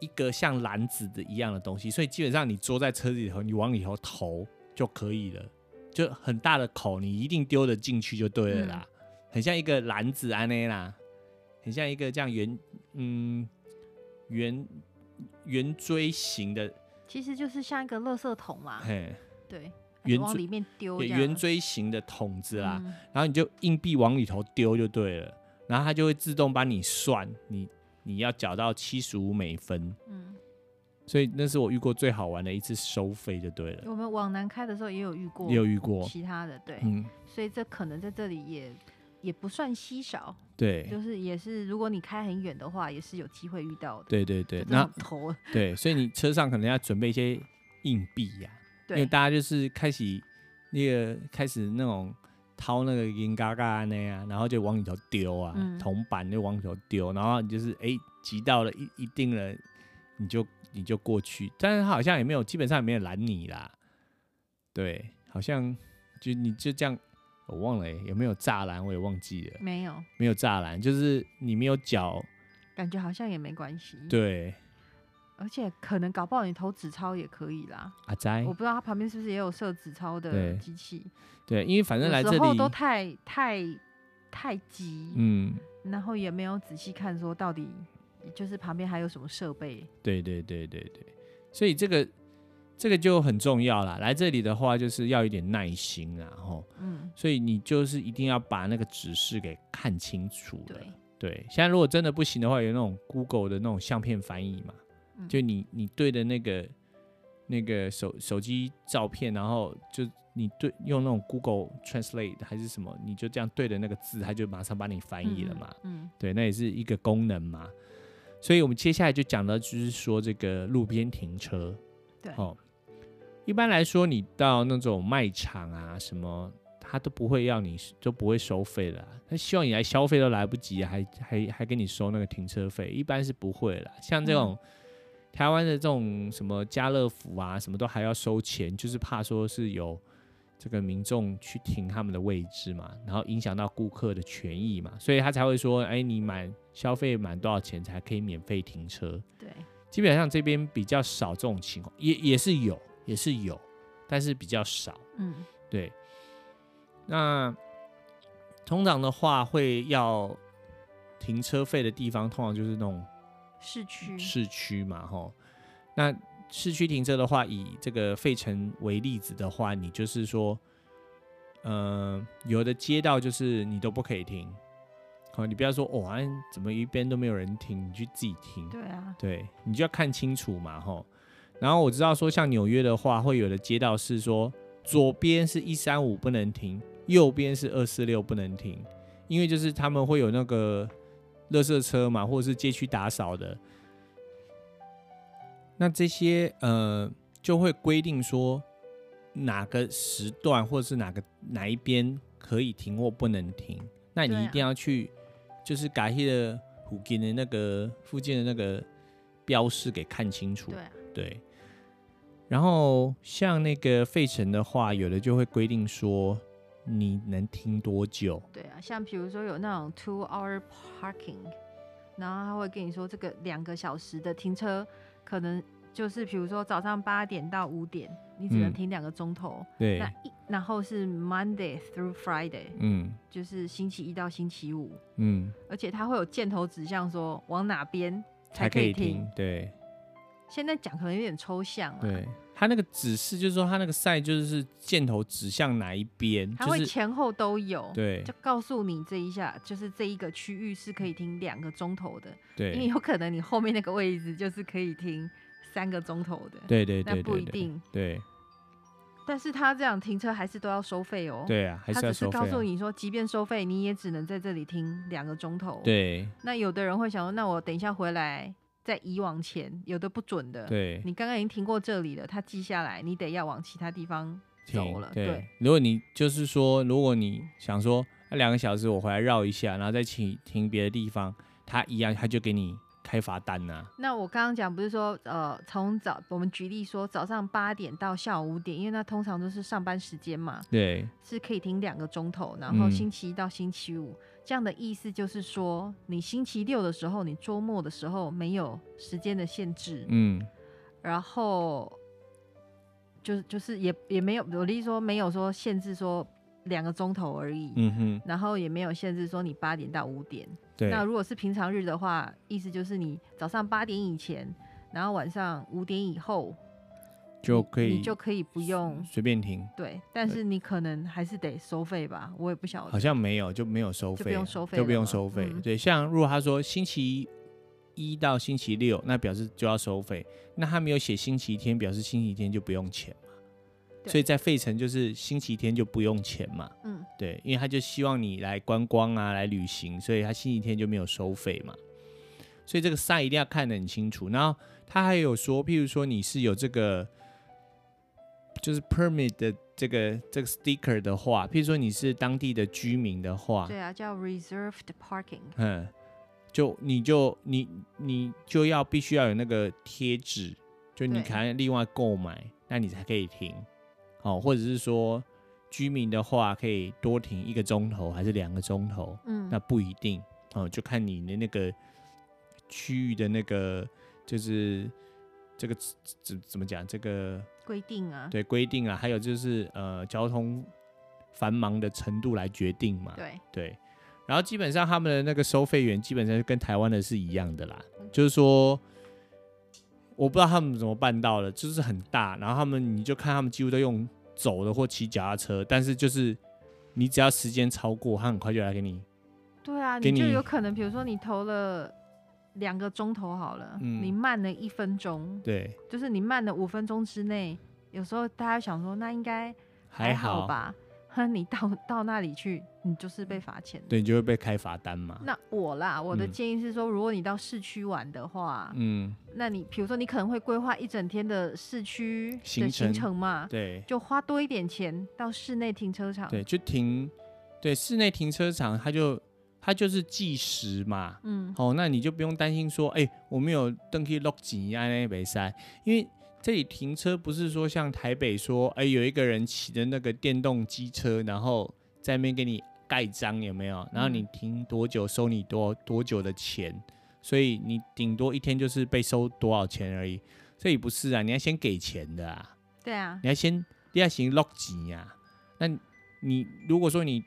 [SPEAKER 1] 一个像篮子的一样的东西，所以基本上你坐在车子里头，你往里头投就可以了，就很大的口，你一定丢得进去就对了啦，嗯、很像一个篮子安内啦，很像一个这样圆嗯圆圆锥形的，
[SPEAKER 2] 其实就是像一个垃圾桶嘛，嘿，对。
[SPEAKER 1] 圆
[SPEAKER 2] 往里面丢，
[SPEAKER 1] 圆锥形的桶子啦，嗯、然后你就硬币往里头丢就对了，然后它就会自动帮你算，你你要缴到七十五美分，嗯，所以那是我遇过最好玩的一次收费就对了。
[SPEAKER 2] 我们往南开的时候也有遇过，
[SPEAKER 1] 也有遇过
[SPEAKER 2] 其他的，对，嗯，所以这可能在这里也也不算稀少，
[SPEAKER 1] 对，
[SPEAKER 2] 就是也是如果你开很远的话，也是有机会遇到的，
[SPEAKER 1] 对对对，那头，对，所以你车上可能要准备一些硬币呀、啊。因为大家就是开始那个开始那种掏那个银嘎嘎那样，然后就往里头丢啊，铜、嗯、板就往里头丢，然后你就是哎集到了一一定了，你就你就过去，但是他好像也没有，基本上也没有拦你啦，对，好像就你就这样，我忘了有没有栅栏，我也忘记了，
[SPEAKER 2] 没有，
[SPEAKER 1] 没有栅栏，就是你没有脚，
[SPEAKER 2] 感觉好像也没关系，
[SPEAKER 1] 对。
[SPEAKER 2] 而且可能搞不好你投纸钞也可以啦。
[SPEAKER 1] 阿仔，
[SPEAKER 2] 我不知道他旁边是不是也有设纸钞的机器。
[SPEAKER 1] 对，因为反正来这里
[SPEAKER 2] 有时候都太太太急，嗯，然后也没有仔细看说到底就是旁边还有什么设备。
[SPEAKER 1] 对对对对对，所以这个这个就很重要啦。来这里的话就是要一点耐心啊，吼，嗯，所以你就是一定要把那个指示给看清楚。对对，现在如果真的不行的话，有那种 Google 的那种相片翻译嘛。就你你对的那个那个手手机照片，然后就你对用那种 Google Translate 还是什么，你就这样对的那个字，它就马上帮你翻译了嘛。嗯，嗯对，那也是一个功能嘛。所以我们接下来就讲的就是说这个路边停车。
[SPEAKER 2] 对，哦，
[SPEAKER 1] 一般来说你到那种卖场啊什么，他都不会要你，都不会收费的。他希望你来消费都来不及，还还还给你收那个停车费，一般是不会的。像这种。嗯台湾的这种什么家乐福啊，什么都还要收钱，就是怕说是有这个民众去停他们的位置嘛，然后影响到顾客的权益嘛，所以他才会说，哎，你满消费满多少钱才可以免费停车？
[SPEAKER 2] 对，
[SPEAKER 1] 基本上这边比较少这种情况，也也是有，也是有，但是比较少。嗯，对。那通常的话，会要停车费的地方，通常就是那种。
[SPEAKER 2] 市区
[SPEAKER 1] 市区嘛，吼，那市区停车的话，以这个费城为例子的话，你就是说，嗯、呃，有的街道就是你都不可以停，好，你不要说哦，怎么一边都没有人停，你去自己停，
[SPEAKER 2] 对啊，
[SPEAKER 1] 对，你就要看清楚嘛，吼。然后我知道说，像纽约的话，会有的街道是说，左边是一三五不能停，右边是二四六不能停，因为就是他们会有那个。垃圾车嘛，或者是街区打扫的，那这些呃就会规定说哪个时段或者是哪个哪一边可以停或不能停，那你一定要去就是改些的附近的那个附近的那个标示给看清楚。对，对，然后像那个费城的话，有的就会规定说你能停多久。
[SPEAKER 2] 对啊，像比如说有那种 two hour parking，然后他会跟你说这个两个小时的停车，可能就是比如说早上八点到五点，你只能停两个钟头。
[SPEAKER 1] 嗯、对，
[SPEAKER 2] 那一然后是 Monday through Friday，
[SPEAKER 1] 嗯，
[SPEAKER 2] 就是星期一到星期五，
[SPEAKER 1] 嗯，
[SPEAKER 2] 而且它会有箭头指向说往哪边才可以停。以停
[SPEAKER 1] 对，
[SPEAKER 2] 现在讲可能有点抽象了。
[SPEAKER 1] 对。他那个指示就是说，他那个赛就是箭头指向哪一边，
[SPEAKER 2] 他会前后都有，
[SPEAKER 1] 对，
[SPEAKER 2] 就告诉你这一下，就是这一个区域是可以停两个钟头的，
[SPEAKER 1] 对，
[SPEAKER 2] 因为有可能你后面那个位置就是可以停三个钟头的，
[SPEAKER 1] 对对对，
[SPEAKER 2] 那不一定，
[SPEAKER 1] 对。
[SPEAKER 2] 但是他这样停车还是都要收费哦，
[SPEAKER 1] 对啊，还是要收费啊，
[SPEAKER 2] 他只是告诉你说，即便收费，你也只能在这里停两个钟头，
[SPEAKER 1] 对。
[SPEAKER 2] 那有的人会想说，那我等一下回来。在移往前，有的不准的。
[SPEAKER 1] 对，
[SPEAKER 2] 你刚刚已经停过这里了，他记下来，你得要往其他地方走了。
[SPEAKER 1] 对，
[SPEAKER 2] 对，
[SPEAKER 1] 如果你就是说，如果你想说那两个小时我回来绕一下，然后再停停别的地方，他一样他就给你开罚单呐。
[SPEAKER 2] 那我刚刚讲不是说，呃，从早我们举例说早上八点到下午五点，因为那通常都是上班时间嘛。
[SPEAKER 1] 对，
[SPEAKER 2] 是可以停两个钟头，然后星期一到星期五。嗯这样的意思就是说，你星期六的时候，你周末的时候没有时间的限制，
[SPEAKER 1] 嗯，
[SPEAKER 2] 然后就是就是也也没有，我的意思说没有说限制说两个钟头而已，
[SPEAKER 1] 嗯哼，
[SPEAKER 2] 然后也没有限制说你八点到五点，
[SPEAKER 1] 对，
[SPEAKER 2] 那如果是平常日的话，意思就是你早上八点以前，然后晚上五点以后。
[SPEAKER 1] 就可以，
[SPEAKER 2] 你就可以不用
[SPEAKER 1] 随便停。
[SPEAKER 2] 对，但是你可能还是得收费吧，我也不晓得。
[SPEAKER 1] 好像没有，就没有收费，
[SPEAKER 2] 就不用收费，
[SPEAKER 1] 就不用收费。对，像如果他说星期一到星期六，那表示就要收费。那他没有写星期天，表示星期天就不用钱嘛。所以在费城就是星期天就不用钱嘛。
[SPEAKER 2] 嗯，
[SPEAKER 1] 对，因为他就希望你来观光啊，来旅行，所以他星期天就没有收费嘛。所以这个 sign 一定要看得很清楚。然后他还有说，譬如说你是有这个。就是 permit 的这个这个 sticker 的话，譬如说你是当地的居民的话，
[SPEAKER 2] 对啊，叫 reserved parking。
[SPEAKER 1] 嗯，就你就你你就要必须要有那个贴纸，就你可能另外购买，那你才可以停。哦，或者是说居民的话可以多停一个钟头还是两个钟头？
[SPEAKER 2] 嗯，
[SPEAKER 1] 那不一定哦，就看你的那个区域的那个就是这个怎怎么讲这个。
[SPEAKER 2] 规定啊，
[SPEAKER 1] 对规定啊，还有就是呃，交通繁忙的程度来决定嘛。
[SPEAKER 2] 对
[SPEAKER 1] 对，然后基本上他们的那个收费员基本上就跟台湾的是一样的啦，嗯、就是说我不知道他们怎么办到的，就是很大，然后他们你就看他们几乎都用走的或骑脚踏车，但是就是你只要时间超过，他很快就来给你。
[SPEAKER 2] 对啊，你就有可能，比如说你投了。两个钟头好了，嗯、你慢了一分钟，
[SPEAKER 1] 对，
[SPEAKER 2] 就是你慢了五分钟之内，有时候大家想说那应该还好吧，哼，你到到那里去，你就是被罚钱，
[SPEAKER 1] 对，你就会被开罚单嘛。
[SPEAKER 2] 那我啦，我的建议是说，嗯、如果你到市区玩的话，
[SPEAKER 1] 嗯，
[SPEAKER 2] 那你比如说你可能会规划一整天的市区的行程嘛，
[SPEAKER 1] 对，
[SPEAKER 2] 就花多一点钱到室内停车场，
[SPEAKER 1] 对，就停，对，室内停车场它就。它就是计时嘛，
[SPEAKER 2] 嗯，
[SPEAKER 1] 哦，那你就不用担心说，哎、欸，我没有登记录几安那北塞，因为这里停车不是说像台北说，哎、欸，有一个人骑的那个电动机车，然后在那边给你盖章有没有？然后你停多久收你多多久的钱，所以你顶多一天就是被收多少钱而已。这里不是啊，你要先给钱的啊，
[SPEAKER 2] 对啊，
[SPEAKER 1] 你要先你要先录几呀？那你如果说你。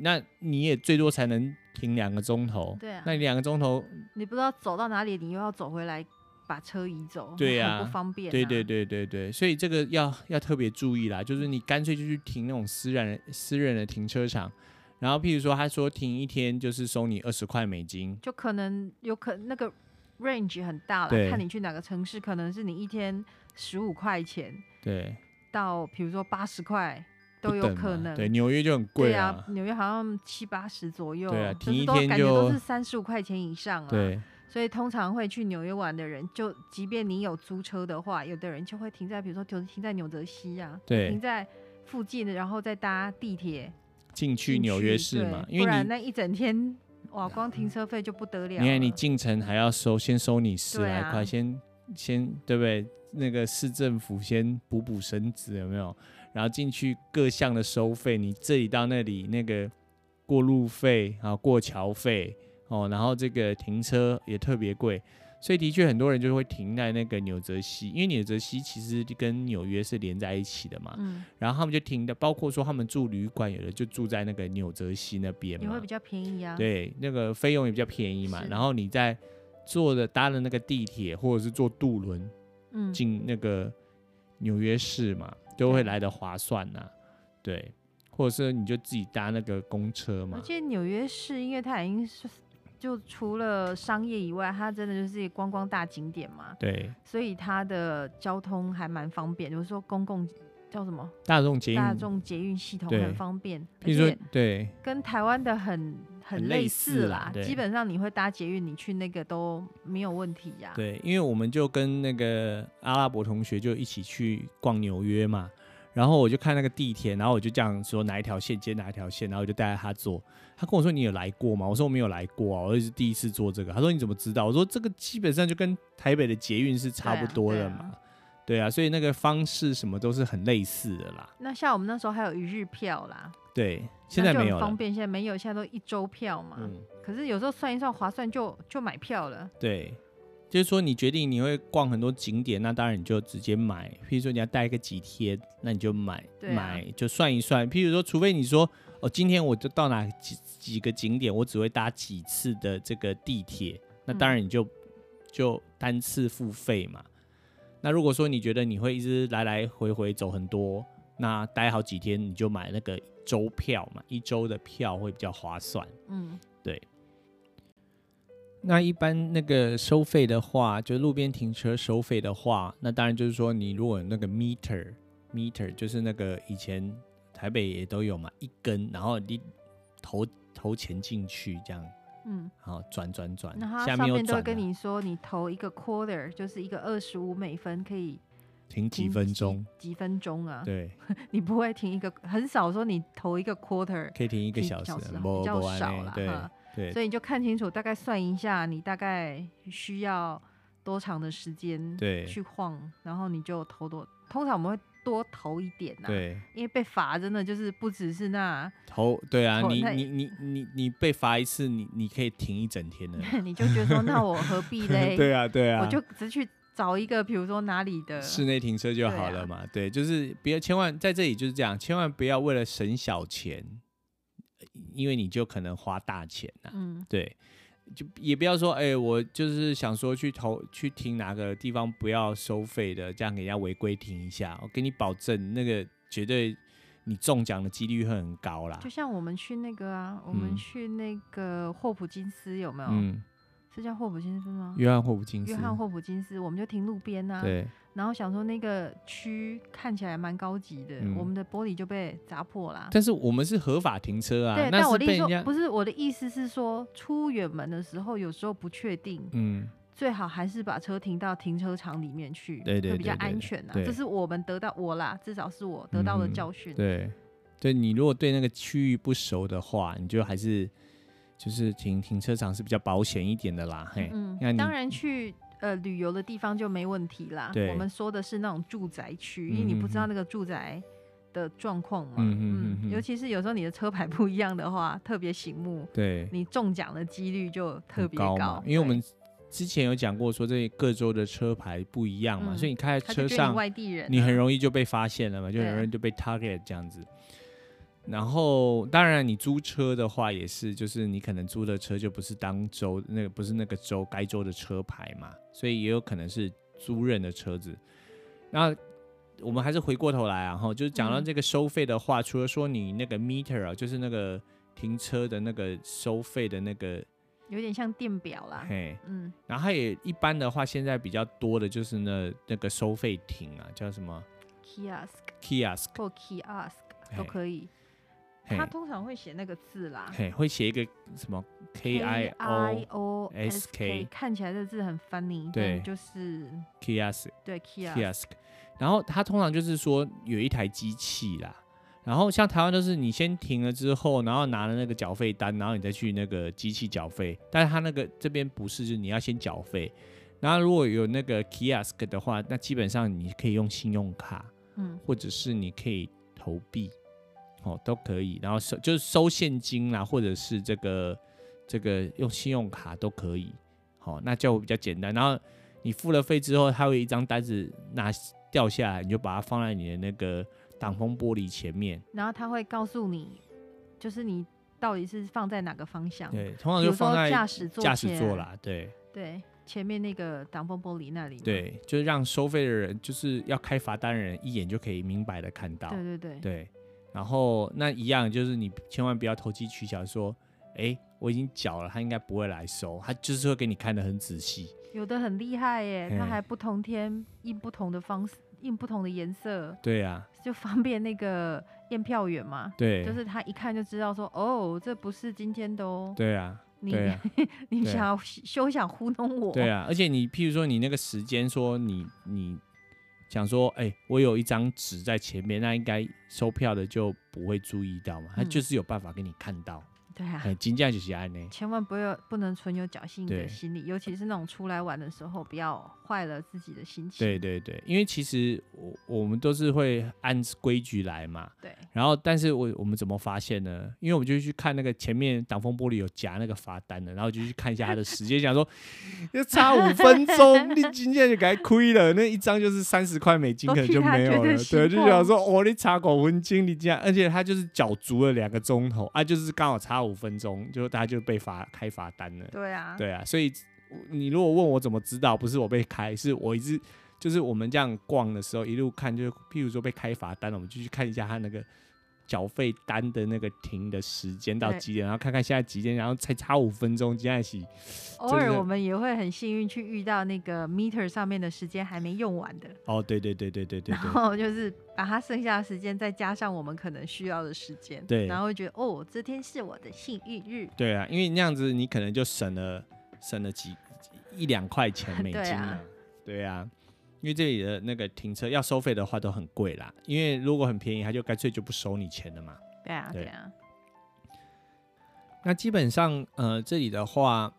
[SPEAKER 1] 那你也最多才能停两个钟头，
[SPEAKER 2] 对啊，
[SPEAKER 1] 那你两个钟头，
[SPEAKER 2] 你不知道走到哪里，你又要走回来把车移走，
[SPEAKER 1] 对呀、
[SPEAKER 2] 啊，不方便、啊。
[SPEAKER 1] 对对对对对，所以这个要要特别注意啦，就是你干脆就去停那种私人私人的停车场，然后譬如说他说停一天就是收你二十块美金，
[SPEAKER 2] 就可能有可那个 range 很大了，看你去哪个城市，可能是你一天十五块钱，
[SPEAKER 1] 对，
[SPEAKER 2] 到比如说八十块。都有可能，
[SPEAKER 1] 对，纽约就很贵啊。
[SPEAKER 2] 对啊，纽约好像七八十左右，
[SPEAKER 1] 对啊，停一
[SPEAKER 2] 天就感觉都是三十五块钱以上啊。
[SPEAKER 1] 对，
[SPEAKER 2] 所以通常会去纽约玩的人，就即便你有租车的话，有的人就会停在，比如说停停在纽泽西啊，
[SPEAKER 1] 对，
[SPEAKER 2] 停在附近的，然后再搭地铁
[SPEAKER 1] 进去纽约市嘛。因为
[SPEAKER 2] 不然那一整天哇，光停车费就不得了。
[SPEAKER 1] 因为你进城还要收，先收你十来块，啊、先先对不对？那个市政府先补补身子有没有？然后进去各项的收费，你这里到那里那个过路费啊，过桥费哦，然后这个停车也特别贵。所以的确，很多人就会停在那个纽泽西，因为纽泽西其实跟纽约是连在一起的嘛。嗯。然后他们就停的，包括说他们住旅馆，有的就住在那个纽泽西那边嘛。
[SPEAKER 2] 也会比较便宜啊。
[SPEAKER 1] 对，那个费用也比较便宜嘛。然后你在坐的搭的那个地铁，或者是坐渡轮，嗯，进那个纽约市嘛，都会来的划算呐、啊。对，或者是你就自己搭那个公车嘛。
[SPEAKER 2] 而且纽约市，因为它已经是。就除了商业以外，它真的就是观光大景点嘛。
[SPEAKER 1] 对。
[SPEAKER 2] 所以它的交通还蛮方便，比如说公共叫什么？
[SPEAKER 1] 大众捷运。
[SPEAKER 2] 大众捷运系统很方便。
[SPEAKER 1] 比如说，对。
[SPEAKER 2] 跟台湾的很很类似啦，基本上你会搭捷运，你去那个都没有问题呀。
[SPEAKER 1] 对，因为我们就跟那个阿拉伯同学就一起去逛纽约嘛。然后我就看那个地铁，然后我就这样说哪一条线接哪一条线，然后我就带着他坐。他跟我说：“你有来过吗？”我说：“我没有来过啊，我也是第一次坐这个。”他说：“你怎么知道？”我说：“这个基本上就跟台北的捷运是差不多的嘛。对啊，所以那个方式什么都是很类似的啦。
[SPEAKER 2] 那像我们那时候还有一日票啦，
[SPEAKER 1] 对，现在没有了，
[SPEAKER 2] 方便，现在没有，现在都一周票嘛。嗯。可是有时候算一算划算就，就就买票了。
[SPEAKER 1] 对。就是说，你决定你会逛很多景点，那当然你就直接买。譬如说你要待个几天，那你就买，啊、买就算一算。譬如说，除非你说哦，今天我就到哪几几个景点，我只会搭几次的这个地铁，那当然你就、嗯、就单次付费嘛。那如果说你觉得你会一直来来回回走很多，那待好几天，你就买那个周票嘛，一周的票会比较划算。嗯，对。那一般那个收费的话，就路边停车收费的话，那当然就是说，你如果有那个 meter meter，就是那个以前台北也都有嘛，一根，然后你投投钱进去这样，嗯，好转转转，
[SPEAKER 2] 然后上面都会跟你说，你投一个 quarter，就是一个二十五美分可以
[SPEAKER 1] 停几分钟，
[SPEAKER 2] 几，几分钟啊？
[SPEAKER 1] 对，
[SPEAKER 2] 你不会停一个，很少说你投一个 quarter
[SPEAKER 1] 可以停一个小时，
[SPEAKER 2] 比较少了，对。
[SPEAKER 1] 对，
[SPEAKER 2] 所以你就看清楚，大概算一下，你大概需要多长的时间对去晃，然后你就投多。通常我们会多投一点呐，对，因为被罚真的就是不只是那
[SPEAKER 1] 投，对啊，你你你你你被罚一次，你你可以停一整天的，
[SPEAKER 2] 你就觉得说，那我何必嘞？
[SPEAKER 1] 对啊，对啊，
[SPEAKER 2] 我就只去找一个，比如说哪里的
[SPEAKER 1] 室内停车就好了嘛。对，啊、对，就是不要千万在这里就是这样，千万不要为了省小钱。因为你就可能花大钱呐、啊，嗯，对，就也不要说，哎、欸，我就是想说去投去停哪个地方不要收费的，这样给人家违规停一下，我给你保证，那个绝对你中奖的几率会很高啦。
[SPEAKER 2] 就像我们去那个啊，我们去那个霍普金斯有没有？嗯，是叫霍普金斯吗？
[SPEAKER 1] 约翰霍普金斯。
[SPEAKER 2] 约翰霍普金斯，我们就停路边呐、啊。
[SPEAKER 1] 对。
[SPEAKER 2] 然后想说那个区看起来蛮高级的，嗯，我们的玻璃就被砸破了。
[SPEAKER 1] 但是我们是合法停车啊。对，但
[SPEAKER 2] 我的意思说不是，我的意思是说出远门的时候有时候不确定，嗯，最好还是把车停到停车场里面去，对对，对，比较安全啊。这是我们得到我啦，至少是我得到的教训。
[SPEAKER 1] 嗯、对，对你如果对那个区域不熟的话，你就还是就是停停车场是比较保险一点的啦。嘿，嗯，
[SPEAKER 2] 当然去。呃，旅游的地方就没问题啦。对，我们说的是那种住宅区，因为你不知道那个住宅的状况嘛。嗯。尤其是有时候你的车牌不一样的话，特别醒目。对。你中奖的几率就特别高，高。
[SPEAKER 1] 因为我们之前有讲过，说这各州的车牌不一样嘛，嗯、所以你开在车上，
[SPEAKER 2] 外地人、啊，
[SPEAKER 1] 你很容易就被发现了嘛，就很容易就被 target 这样子。然后，当然，你租车的话也是，就是你可能租的车就不是当州那个，不是那个州该州的车牌嘛，所以也有可能是租人的车子。那我们还是回过头来啊，哈，就是讲到这个收费的话，嗯，除了说你那个 meter 啊，就是那个停车的那个收费的那个，
[SPEAKER 2] 有点像电表啦，
[SPEAKER 1] 嘿，嗯。然后它也一般的话，现在比较多的就是那那个收费亭啊，叫什么
[SPEAKER 2] ？kiosk，kiosk 或 kiosk 都可以。他通常会写那个字啦，
[SPEAKER 1] 嘿，会写一个什么 K I O S K，
[SPEAKER 2] 看起来这字很 funny，对，就是
[SPEAKER 1] kiosk，
[SPEAKER 2] 对 kiosk，
[SPEAKER 1] 然后他通常就是说有一台机器啦，然后像台湾都是你先停了之后，然后拿了那个缴费单，然后你再去那个机器缴费，但是他那个这边不是，就是你要先缴费，然后如果有那个 kiosk 的话，那基本上你可以用信用卡，嗯，或者是你可以投币，哦，都可以。然后收就是收现金啦，或者是这个这个用信用卡都可以。好，那就比较简单。然后你付了费之后，它会有一张单子拿掉下来，你就把它放在你的那个挡风玻璃前面。
[SPEAKER 2] 然后它会告诉你，就是你到底是放在哪个方向。
[SPEAKER 1] 对，通常就放在驾驶
[SPEAKER 2] 座。
[SPEAKER 1] 驾驶座啦，对。
[SPEAKER 2] 对。前面那个挡风玻璃那里，
[SPEAKER 1] 对，就是让收费的人，就是要开罚单的人，一眼就可以明白的看到。
[SPEAKER 2] 对对对，
[SPEAKER 1] 对。然后那一样，就是你千万不要投机取巧，说，哎，我已经缴了，他应该不会来收，他就是会给你看得很仔细。
[SPEAKER 2] 有的很厉害耶，他还不同天印不同的方式，印不同的颜色。
[SPEAKER 1] 对呀、啊。
[SPEAKER 2] 就方便那个验票员嘛。
[SPEAKER 1] 对。
[SPEAKER 2] 就是他一看就知道说，哦，这不是今天的哦。
[SPEAKER 1] 对啊。
[SPEAKER 2] 你、啊、你想要休想糊弄我？
[SPEAKER 1] 对啊，而且你譬如说你那个时间说你你想说，哎、欸，我有一张纸在前面，那应该收票的就不会注意到嘛，他就是有办法给你看到。
[SPEAKER 2] 对啊，很
[SPEAKER 1] 金价就是安呢。
[SPEAKER 2] 千万不要不能存有侥幸的心理，尤其是那种出来玩的时候，不要坏了自己的心情。
[SPEAKER 1] 对对对，因为其实我我们都是会按规矩来嘛。
[SPEAKER 2] 对。
[SPEAKER 1] 然后，但是我我们怎么发现呢？因为我们就去看那个前面挡风玻璃有夹那个罚单的，然后就去看一下他的时间，想说 就差五分钟，你今天就该亏了，那一张就是三十块美金，可能就没有了。对，就想说哦，你差五分钟，你这样，而且他就是脚足了两个钟头啊，就是刚好差。五分钟，就大家就被罚开罚单了。
[SPEAKER 2] 对啊，
[SPEAKER 1] 对啊，所以你如果问我怎么知道，不是我被开，是我一直就是我们这样逛的时候，一路看，就是譬如说被开罚单了，我们就去看一下他那个。缴费单的那个停的时间到几点，然后看看现在几点，然后才差五分钟，现在起。
[SPEAKER 2] 偶尔我们也会很幸运去遇到那个 meter 上面的时间还没用完的。
[SPEAKER 1] 哦，对对对对对对。
[SPEAKER 2] 然后就是把它剩下的时间再加上我们可能需要的时间。
[SPEAKER 1] 对。
[SPEAKER 2] 然后会觉得哦，这天是我的幸运日。
[SPEAKER 1] 对啊，因为那样子你可能就省了省了几一两块钱美金啊。对啊。因为这里的那个停车要收费的话都很贵啦，因为如果很便宜，他就干脆就不收你钱了嘛。
[SPEAKER 2] 对啊，对啊。
[SPEAKER 1] 那基本上，呃，这里的话，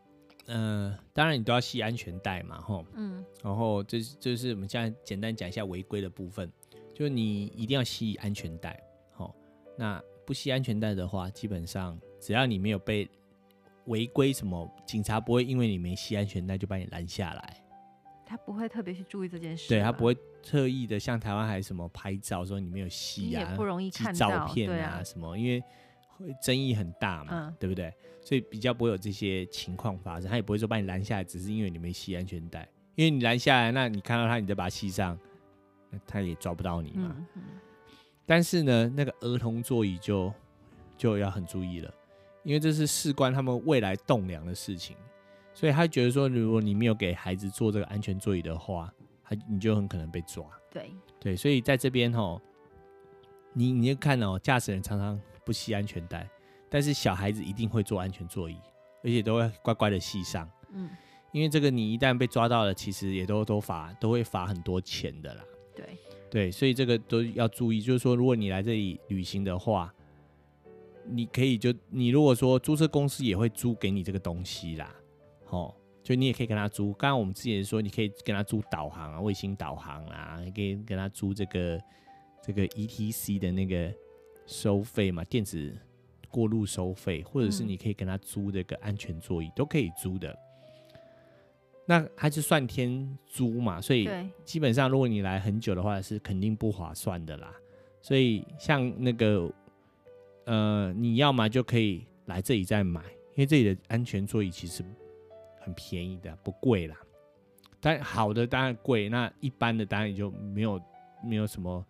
[SPEAKER 1] 呃，当然你都要系安全带嘛，吼。嗯。然后这就是我们现在简单讲一下违规的部分，就是你一定要系安全带，吼。那不系安全带的话，基本上只要你没有被违规什么，警察不会因为你没系安全带就把你拦下来。
[SPEAKER 2] 他不会特别去注意这件事，
[SPEAKER 1] 对，他不会特意的像台湾还是什么拍照说你没有系啊，
[SPEAKER 2] 不容易看
[SPEAKER 1] 照片啊什么，啊、因为会争议很大嘛，嗯、对不对？所以比较不会有这些情况发生，他也不会说把你拦下来，只是因为你没系安全带，因为你拦下来，那你看到他，你再把他系上，那他也抓不到你嘛。嗯嗯、但是呢，那个儿童座椅就就要很注意了，因为这是事关他们未来栋梁的事情。所以他觉得说，如果你没有给孩子做这个安全座椅的话，他你就很可能被抓。
[SPEAKER 2] 对
[SPEAKER 1] 对，所以在这边吼，你你就看哦，驾驶人常常不系安全带，但是小孩子一定会坐安全座椅，而且都会乖乖的系上。嗯，因为这个你一旦被抓到了，其实也都都罚都会罚很多钱的啦。
[SPEAKER 2] 对
[SPEAKER 1] 对，所以这个都要注意，就是说，如果你来这里旅行的话，你可以就你如果说租车公司也会租给你这个东西啦。哦，就你也可以跟他租。刚刚我们之前说，你可以跟他租导航啊，卫星导航啊，你可以跟他租这个这个 ETC 的那个收费嘛，电子过路收费，或者是你可以跟他租这个安全座椅，嗯、都可以租的。那还是算天租嘛，所以基本上如果你来很久的话，是肯定不划算的啦。所以像那个呃，你要么就可以来这里再买，因为这里的安全座椅其实。很便宜的，不贵啦。但好的当然贵，那一般的当然也就没有没有什么，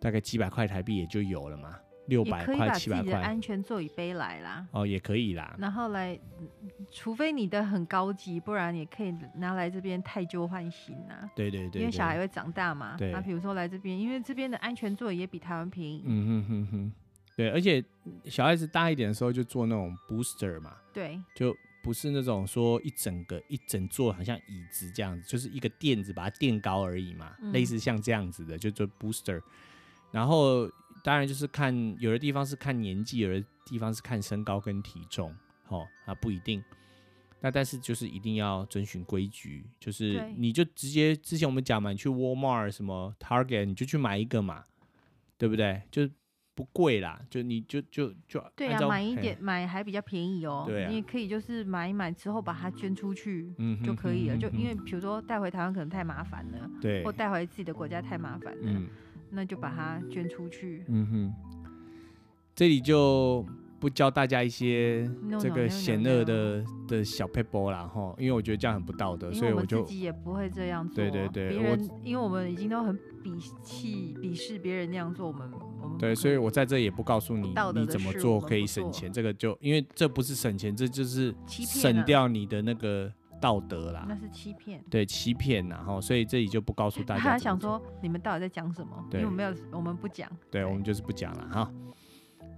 [SPEAKER 1] 大概几百块台币也就有了嘛，六百块、七百块。
[SPEAKER 2] 安全座椅背来啦。
[SPEAKER 1] 哦，也可以啦。
[SPEAKER 2] 然后来，除非你的很高级，不然也可以拿来这边太旧换新啊。
[SPEAKER 1] 对对，对对对。
[SPEAKER 2] 因为小孩会长大嘛。对。那比如说来这边，因为这边的安全座椅也比台湾便宜。
[SPEAKER 1] 嗯哼哼哼。对，而且小孩子大一点的时候就坐那种 booster 嘛。
[SPEAKER 2] 对。
[SPEAKER 1] 就。不是那种说一整个一整座好像椅子这样子，就是一个垫子把它垫高而已嘛，嗯、类似像这样子的就做 booster。然后当然就是看有的地方是看年纪，有的地方是看身高跟体重，哦，啊不一定。那但是就是一定要遵循规矩，就是你就直接之前我们讲嘛，你去 Walmart 什么 Target，你就去买一个嘛，对不对？就不贵啦，就你就就就
[SPEAKER 2] 对啊，买一点买还比较便宜哦。对啊，你也可以就是买一买之后把它捐出去，嗯，就可以了。就因为比如说带回台湾可能太麻烦了，对，或带回自己的国家太麻烦了，嗯，那就把它捐出去。
[SPEAKER 1] 嗯哼，这里就。不教大家一些这个险恶的的小撇步啦哈，因为我觉得这样很不道德，所以我就
[SPEAKER 2] 自己也不会这样做。
[SPEAKER 1] 对对对，
[SPEAKER 2] 别人因为我们已经都很鄙弃、鄙视别人那样做，我们我们
[SPEAKER 1] 对，所以我在这也不告诉你你怎么做可以省钱，这个就因为这不是省钱，这就是省掉你的那个道德啦。
[SPEAKER 2] 那是欺骗，
[SPEAKER 1] 对欺骗，然后所以这里就不告诉大家。
[SPEAKER 2] 他想说你们到底在讲什么？因为我们没有，我们不讲。
[SPEAKER 1] 对，我们就是不讲了哈。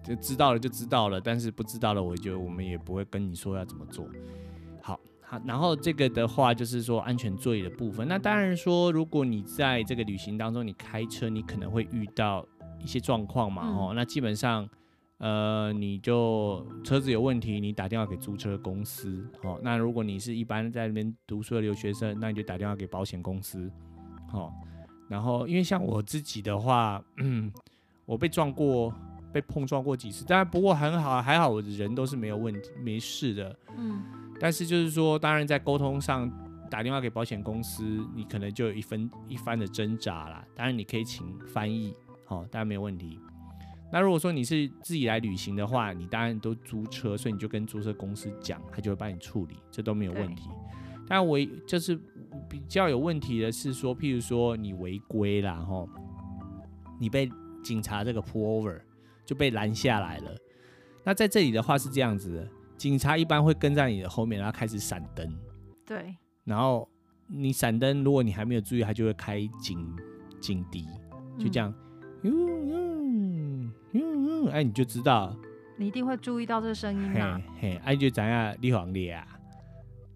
[SPEAKER 1] 就知道了就知道了，但是不知道了，我就我们也不会跟你说要怎么做。好，好，然后这个的话就是说安全座椅的部分。那当然说，如果你在这个旅行当中你开车，你可能会遇到一些状况嘛，哦、嗯，那基本上，呃，你就车子有问题，你打电话给租车公司，哦，那如果你是一般在那边读书的留学生，那你就打电话给保险公司，哦，然后因为像我自己的话，嗯，我被撞过。被碰撞过几次，当然不过很好，还好我的人都是没有问题、没事的。嗯，但是就是说，当然在沟通上打电话给保险公司，你可能就有一分一番的挣扎啦。当然你可以请翻译，好，当然没有问题。那如果说你是自己来旅行的话，你当然都租车，所以你就跟租车公司讲，他就会帮你处理，这都没有问题。但我就是比较有问题的是说，譬如说你违规啦，吼，你被警察这个 pull over。就被拦下来了。那在这里的话是这样子的，警察一般会跟在你的后面，然后开始闪灯。
[SPEAKER 2] 对。
[SPEAKER 1] 然后你闪灯，如果你还没有注意，他就会开警警笛，就这样，嗯嗯嗯嗯，哎，你就知道。
[SPEAKER 2] 你一定会注意到这个声音嘛？
[SPEAKER 1] 嘿，哎，就怎样立黄烈啊？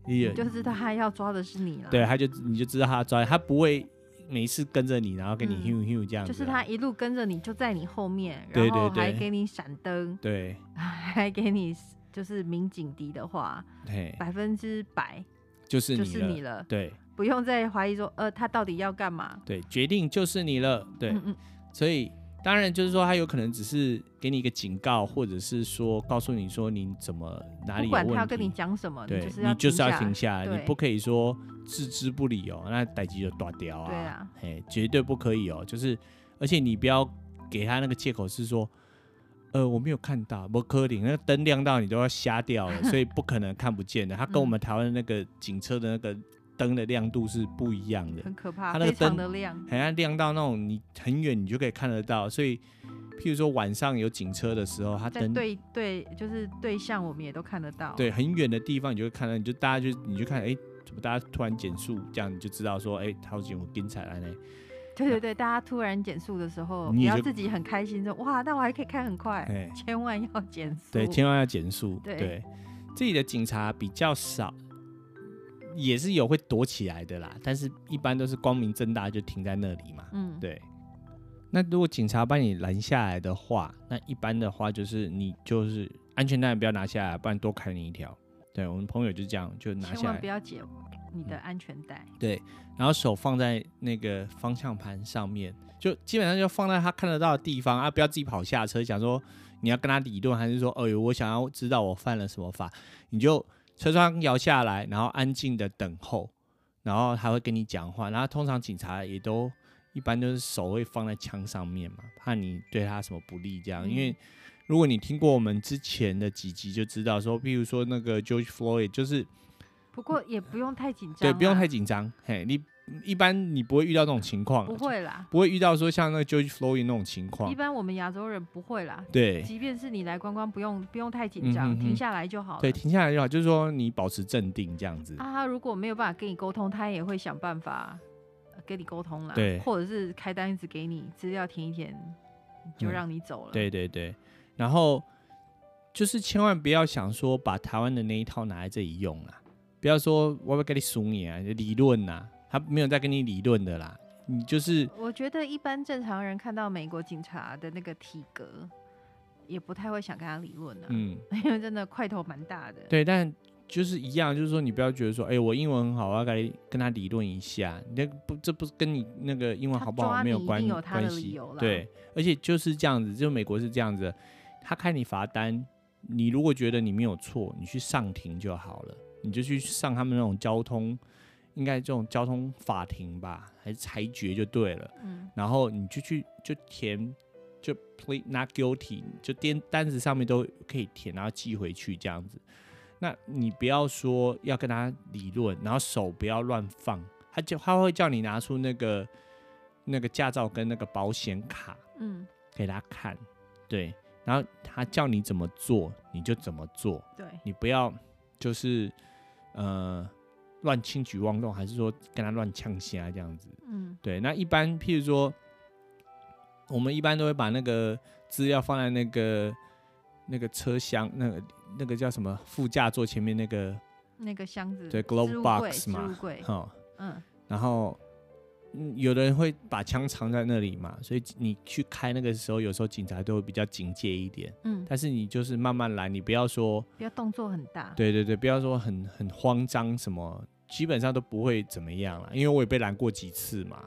[SPEAKER 2] 你就知道他要抓的是你了。
[SPEAKER 1] 对，他就你就知道他抓，他不会。每次跟着你，然后跟你 hum hum 这样子，
[SPEAKER 2] 就是他一路跟着你，就在你后面，然后还给你闪灯，
[SPEAKER 1] 对，
[SPEAKER 2] 还给你就是鸣警笛的话，对，百分之百
[SPEAKER 1] 就是
[SPEAKER 2] 就是你了，
[SPEAKER 1] 对，
[SPEAKER 2] 不用再怀疑说，呃，他到底要干嘛？
[SPEAKER 1] 对，决定就是你了，对，嗯嗯，所以。当然，就是说他有可能只是给你一个警告，或者是说告诉你说你怎么哪里有问题。不管他
[SPEAKER 2] 要跟你讲什么，
[SPEAKER 1] 对，
[SPEAKER 2] 你
[SPEAKER 1] 就是要停下来，你不可以说置之不理哦，那逮鸡就断掉啊。
[SPEAKER 2] 对啊，
[SPEAKER 1] 嘿，绝对不可以哦。就是，而且你不要给他那个借口是说，呃，我没有看到，不可能，那个灯亮到你都要瞎掉了，所以不可能看不见的。他跟我们台湾那个警车的那个。灯的亮度是不一样的，
[SPEAKER 2] 很可怕。它那个灯的亮，
[SPEAKER 1] 好像亮到那种你很远你就可以看得到。所以，譬如说晚上有警车的时候，它灯
[SPEAKER 2] 对对，就是对向我们也都看得到。
[SPEAKER 1] 对，很远的地方你就会看到，你就大家就你就看，哎、欸，怎么大家突然减速，这样你就知道说，哎、欸，好像有精彩了呢。
[SPEAKER 2] 对对对，大家突然减速的时候，你要自己很开心说，哇，那我还可以开很快，千万要减速。
[SPEAKER 1] 对，千万要减速。对，对，这里的警察比较少。也是有会躲起来的啦，但是一般都是光明正大就停在那里嘛。嗯，对。那如果警察把你拦下来的话，那一般的话就是你就是安全带不要拿下来，不然多砍你一条。对，我们朋友就这样就拿下来，千万
[SPEAKER 2] 不要解你的安全带。
[SPEAKER 1] 对，然后手放在那个方向盘上面，就基本上就放在他看得到的地方啊，不要自己跑下车，想说你要跟他理论，还是说，哎呦，我想要知道我犯了什么法，你就。车窗摇下来，然后安静的等候，然后他会跟你讲话。然后通常警察也都一般都是手会放在枪上面嘛，怕你对他什么不利这样。因为如果你听过我们之前的几集就知道说，比如说那个 George Floyd 就是，
[SPEAKER 2] 不过也不用太紧张，
[SPEAKER 1] 对，不用太紧张，嘿，你。一般你不会遇到这种情况，
[SPEAKER 2] 不会啦，
[SPEAKER 1] 不会遇到说像那个 George Floyd 那种情况。
[SPEAKER 2] 一般我们亚洲人不会啦，
[SPEAKER 1] 对，
[SPEAKER 2] 即便是你来观光，不用不用太紧张，停下来就好了。
[SPEAKER 1] 对，停下来就好，就是说你保持镇定这样子。
[SPEAKER 2] 啊，他如果没有办法跟你沟通，他也会想办法跟你沟通啦，
[SPEAKER 1] 对，
[SPEAKER 2] 或者是开单子给你，资料填一填，就让你走了。
[SPEAKER 1] 嗯。对对对，然后就是千万不要想说把台湾的那一套拿来这里用啊，不要说我要给你输你啊，理论呐。他没有在跟你理论的啦，你就是。
[SPEAKER 2] 我觉得一般正常人看到美国警察的那个体格，也不太会想跟他理论的。嗯，因为真的块头蛮大的。
[SPEAKER 1] 对，但就是一样，就是说你不要觉得说，哎、欸，我英文很好，我要跟跟他理论一下，那不这不是跟你那个英文好不好没有关有关系。对，而且就是这样子，就美国是这样子，他开你罚单，你如果觉得你没有错，你去上庭就好了，你就去上他们那种交通，应该这种交通法庭吧，还是裁决就对了。嗯，然后你就去就填。就 plead not guilty，就单单子上面都可以填，然后寄回去这样子。那你不要说要跟他理论，然后手不要乱放。他就他会叫你拿出那个那个驾照跟那个保险卡，嗯，给他看，对。然后他叫你怎么做，你就怎么做。
[SPEAKER 2] 对，
[SPEAKER 1] 你不要就是呃乱轻举妄动，还是说跟他乱呛声这样子。嗯，对。那一般譬如说。我们一般都会把那个资料放在那个那个车厢，那个那个叫什么副驾座前面那个
[SPEAKER 2] 那个箱子，
[SPEAKER 1] 对，glove box 嘛，
[SPEAKER 2] 哈，嗯，
[SPEAKER 1] 然后有的人会把枪藏在那里嘛，所以你去开那个时候，有时候警察都会比较警戒一点，嗯，但是你就是慢慢来，你不要说
[SPEAKER 2] 不要动作很大，
[SPEAKER 1] 对对对，不要说很很慌张什么，基本上都不会怎么样了，因为我也被拦过几次嘛，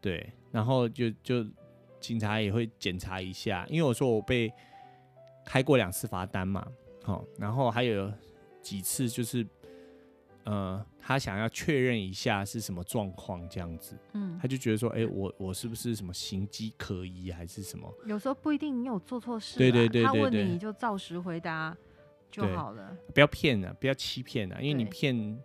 [SPEAKER 1] 对，然后就就。警察也会检查一下，因为我说我被开过两次罚单嘛，好，然后还有几次就是，呃，他想要确认一下是什么状况这样子，嗯，他就觉得说，哎、欸，我我是不是什么形迹可疑还是什么？
[SPEAKER 2] 有时候不一定你有做错事，
[SPEAKER 1] 对对对，对，
[SPEAKER 2] 他问你你就照实回答就好了，
[SPEAKER 1] 不要骗了，不要欺骗了，因为你骗。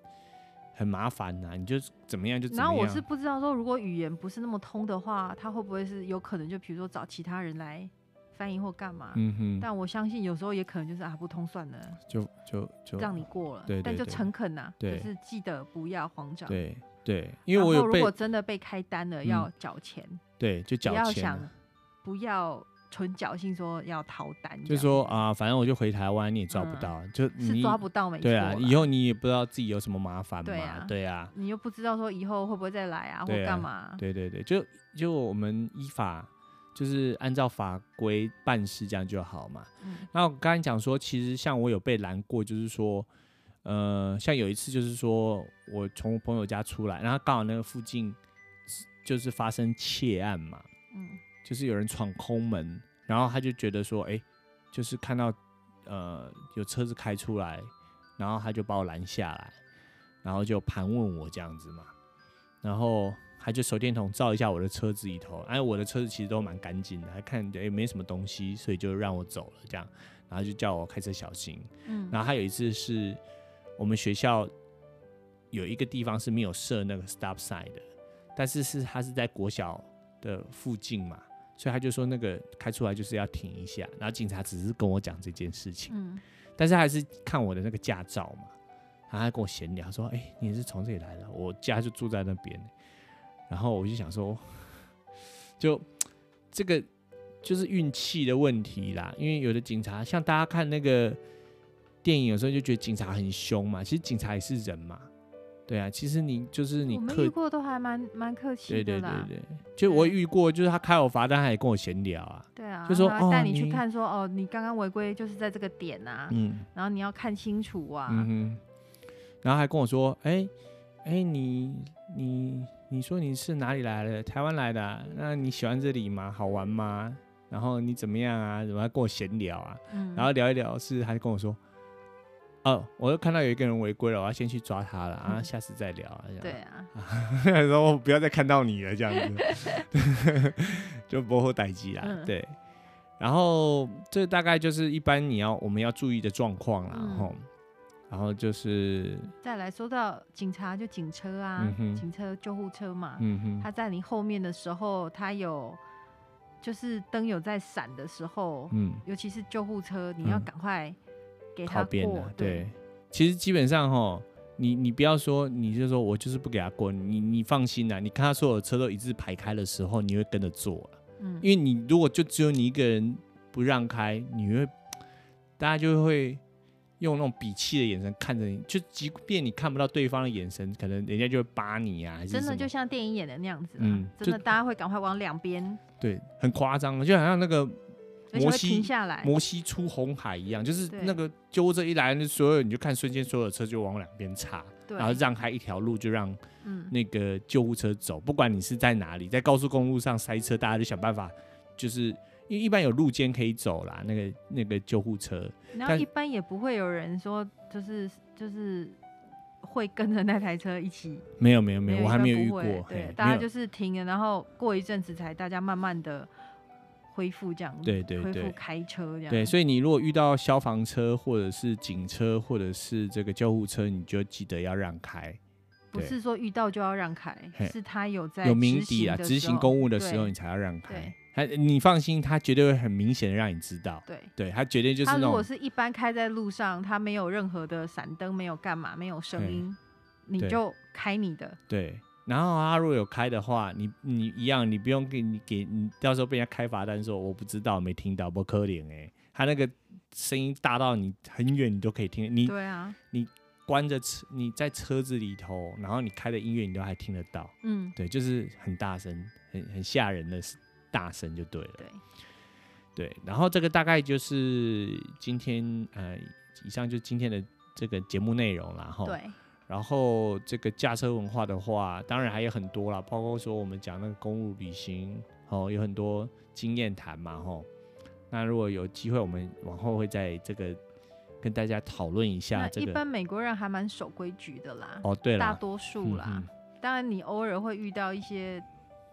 [SPEAKER 1] 很麻烦呐、啊，你就怎么样就怎么样。
[SPEAKER 2] 然后我是不知道说，如果语言不是那么通的话，他会不会是有可能就比如说找其他人来翻译或干嘛？嗯哼。但我相信有时候也可能就是啊不通算了，
[SPEAKER 1] 就就就
[SPEAKER 2] 让你过了。
[SPEAKER 1] 对，对，对，
[SPEAKER 2] 但就诚恳呐，
[SPEAKER 1] 对，
[SPEAKER 2] 就是记得不要慌张。
[SPEAKER 1] 对对，因为我有
[SPEAKER 2] 如果真的被开单了，要缴钱。
[SPEAKER 1] 对，就缴钱。不要想，
[SPEAKER 2] 不要。纯侥幸说要逃单，
[SPEAKER 1] 就说啊，反正我就回台湾，你也抓不到，嗯、就你
[SPEAKER 2] 是抓不到没错。
[SPEAKER 1] 对啊，以后你也不知道自己有什么麻烦嘛。对
[SPEAKER 2] 啊，
[SPEAKER 1] 对啊，
[SPEAKER 2] 你又不知道说以后会不会再来啊，或干嘛？
[SPEAKER 1] 对对对，就就我们依法就是按照法规办事，这样就好嘛。嗯。那我刚才讲说，其实像我有被拦过，就是说，呃，像有一次就是说我从朋友家出来，然后刚好那个附近就是发生窃案嘛。嗯。就是有人闯空门，然后他就觉得说，哎、欸，就是看到呃有车子开出来，然后他就把我拦下来，然后就盘问我这样子嘛，然后他就手电筒照一下我的车子里头，哎，我的车子其实都蛮干净的，还看哎、欸、没什么东西，所以就让我走了这样，然后就叫我开车小心。嗯，然后还有一次是我们学校有一个地方是没有设那个 stop sign 的，但是是他是在国小的附近嘛。所以他就说那个开出来就是要停一下，然后警察只是跟我讲这件事情，嗯，但是还是看我的那个驾照嘛，他还跟我闲聊说，哎、欸，你是从这里来的，我家就住在那边，然后我就想说，就这个就是运气的问题啦，因为有的警察像大家看那个电影，有时候就觉得警察很凶嘛，其实警察也是人嘛。对啊，其实你就是你，我
[SPEAKER 2] 们遇过都还蛮蛮客气的啦。
[SPEAKER 1] 对对对对，就我遇过，就是他开我罚单，他也跟我闲聊啊。
[SPEAKER 2] 对啊，
[SPEAKER 1] 就说
[SPEAKER 2] 带你去看说，说哦，你刚刚违规就是在这个点啊，嗯，然后你要看清楚啊，嗯哼，
[SPEAKER 1] 然后还跟我说，哎哎，你你你说你是哪里来的？台湾来的啊？那你喜欢这里吗？好玩吗？然后你怎么样啊？怎么还跟我闲聊啊？嗯，然后聊一聊是，还跟我说。哦，我又看到有一个人违规了，我要先去抓他了，嗯、啊，下次再聊啊。这样。
[SPEAKER 2] 对啊，
[SPEAKER 1] 然后不要再看到你了，这样子，就不会待机啦。嗯、对，然后这大概就是一般你要我们要注意的状况啦。然后、嗯，然后就是
[SPEAKER 2] 再来说到警察，就警车啊，嗯、警车、救护车嘛，嗯哼，他在你后面的时候，他有就是灯有在闪的时候，嗯，尤其是救护车，你要赶快。给他过，对，
[SPEAKER 1] 对，其实基本上哈，你你不要说，你就说我就是不给他过，你你放心啦，你看他所有的车都一字排开的时候，你会跟着做，嗯，因为你如果就只有你一个人不让开，你会大家就会用那种鄙弃的眼神看着你，就即便你看不到对方的眼神，可能人家就会扒你啊，
[SPEAKER 2] 真的就像电影演的那样子，嗯，真的大家会赶快往两边，
[SPEAKER 1] 对，很夸张，就好像那个。摩西
[SPEAKER 2] 停下来，
[SPEAKER 1] 摩西出红海一样，就是那个救护车一来，那所有你就看瞬间所有车就往两边插，然后让开一条路，就让那个救护车走。不管你是在哪里，在高速公路上塞车，大家就想办法，就是因为一般有路肩可以走啦，那个那个救护车，
[SPEAKER 2] 然后一般也不会有人说就是就是。会跟着那台车一起？
[SPEAKER 1] 没有没有没有，我还没有遇过。
[SPEAKER 2] 对，大家就是停了，然后过一阵子才大家慢慢的恢复这样。
[SPEAKER 1] 对对对，
[SPEAKER 2] 恢复开车这样。
[SPEAKER 1] 对，所以你如果遇到消防车或者是警车或者是这个救护车，你就记得要让开。
[SPEAKER 2] 不是说遇到就要让开，是他有在
[SPEAKER 1] 有鸣笛啊，执行公务的时候你才要让开。他你放心，他绝对会很明显的让你知道。
[SPEAKER 2] 对
[SPEAKER 1] 对，他绝对就是。
[SPEAKER 2] 他如果是一般开在路上，他没有任何的闪灯，没有干嘛，没有声音，你就开你的。
[SPEAKER 1] 对，然后他如果有开的话，你你一样，你不用给你给你到时候被人家开罚单说我不知道没听到不可怜哎，他那个声音大到你很远你都可以听。你
[SPEAKER 2] 对啊，
[SPEAKER 1] 你关着车你在车子里头，然后你开的音乐你都还听得到。嗯，对，就是很大声，很很吓人的。大声就对了，对，对，然后这个大概就是今天呃，以上就今天的这个节目内容了哈。对，然后这个驾车文化的话，当然还有很多啦，包括说我们讲那个公路旅行，哦，有很多经验谈嘛，吼。那如果有机会，我们往后会在这个跟大家讨论一下这个。
[SPEAKER 2] 一般美国人还蛮守规矩的啦，
[SPEAKER 1] 哦，对了，
[SPEAKER 2] 大多数啦，嗯嗯，当然你偶尔会遇到一些。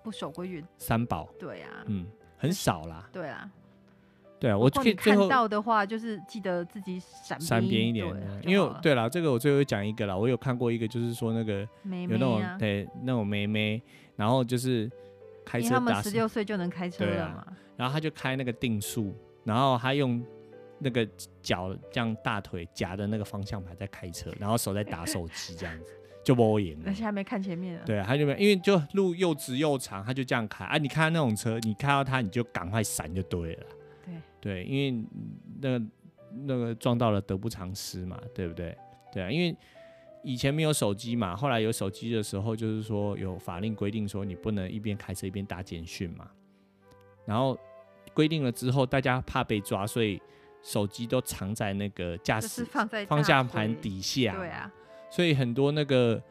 [SPEAKER 2] 不守规矩，
[SPEAKER 1] 三宝。
[SPEAKER 2] 对啊，
[SPEAKER 1] 嗯，很少啦。
[SPEAKER 2] 对啊，
[SPEAKER 1] 对啊，我可以看
[SPEAKER 2] 到的话，就是记得自己闪
[SPEAKER 1] 闪边一点。因为对了，这个我最后讲一个了。我有看过一个，就是说那个有那种对那种妹妹，然后就是开车，他
[SPEAKER 2] 们十六岁就能开车了嘛。
[SPEAKER 1] 然后他就开那个定速，然后他用那个脚这样大腿夹着那个方向盘在开车，然后手在打手机这样子。就不会赢，
[SPEAKER 2] 而且还没看前面啊。
[SPEAKER 1] 对，他就没，因为就路又直又长，他就这样开啊。你看到那种车，你看到他，你就赶快闪就对了。
[SPEAKER 2] 对
[SPEAKER 1] 对，因为那个那个撞到了得不偿失嘛，对不对？对啊，因为以前没有手机嘛，后来有手机的时候，就是说有法令规定说你不能一边开车一边打简讯嘛。然后规定了之后，大家怕被抓，所以手机都藏在那个驾驶方向盘底下。
[SPEAKER 2] 对啊。
[SPEAKER 1] 所以很多那个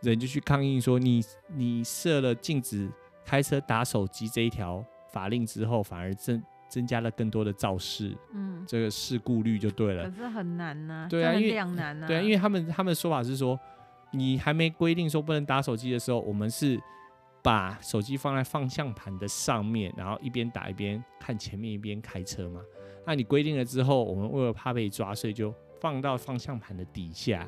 [SPEAKER 1] 人就去抗议说你，你你设了禁止开车打手机这一条法令之后，反而增增加了更多的肇事，嗯，这个事故率就对了。
[SPEAKER 2] 可是很难呐、啊，
[SPEAKER 1] 对啊，因为
[SPEAKER 2] 两难啊，
[SPEAKER 1] 对啊，因为他们他们的说法是说，你还没规定说不能打手机的时候，我们是把手机放在方向盘的上面，然后一边打一边看前面，一边开车嘛。那你规定了之后，我们为了怕被抓，所以就放到方向盘的底下。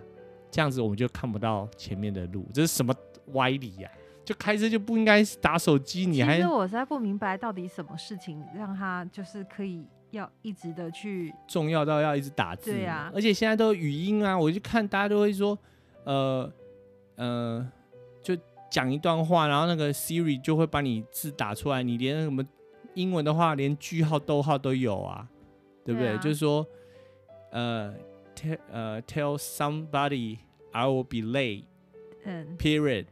[SPEAKER 1] 这样子我们就看不到前面的路，这是什么歪理呀、啊？就开车就不应该打手机，你还？
[SPEAKER 2] 其实我实在不明白到底什么事情让他就是可以要一直的去
[SPEAKER 1] 重要到要一直打字。
[SPEAKER 2] 对啊，
[SPEAKER 1] 而且现在都有语音啊，我就看大家都会说，呃呃，就讲一段话，然后那个 Siri 就会把你字打出来，你连什么英文的话，连句号、逗号都有啊，对不对？就是说，呃。tell 呃、uh, tell somebody I will be late，嗯，period，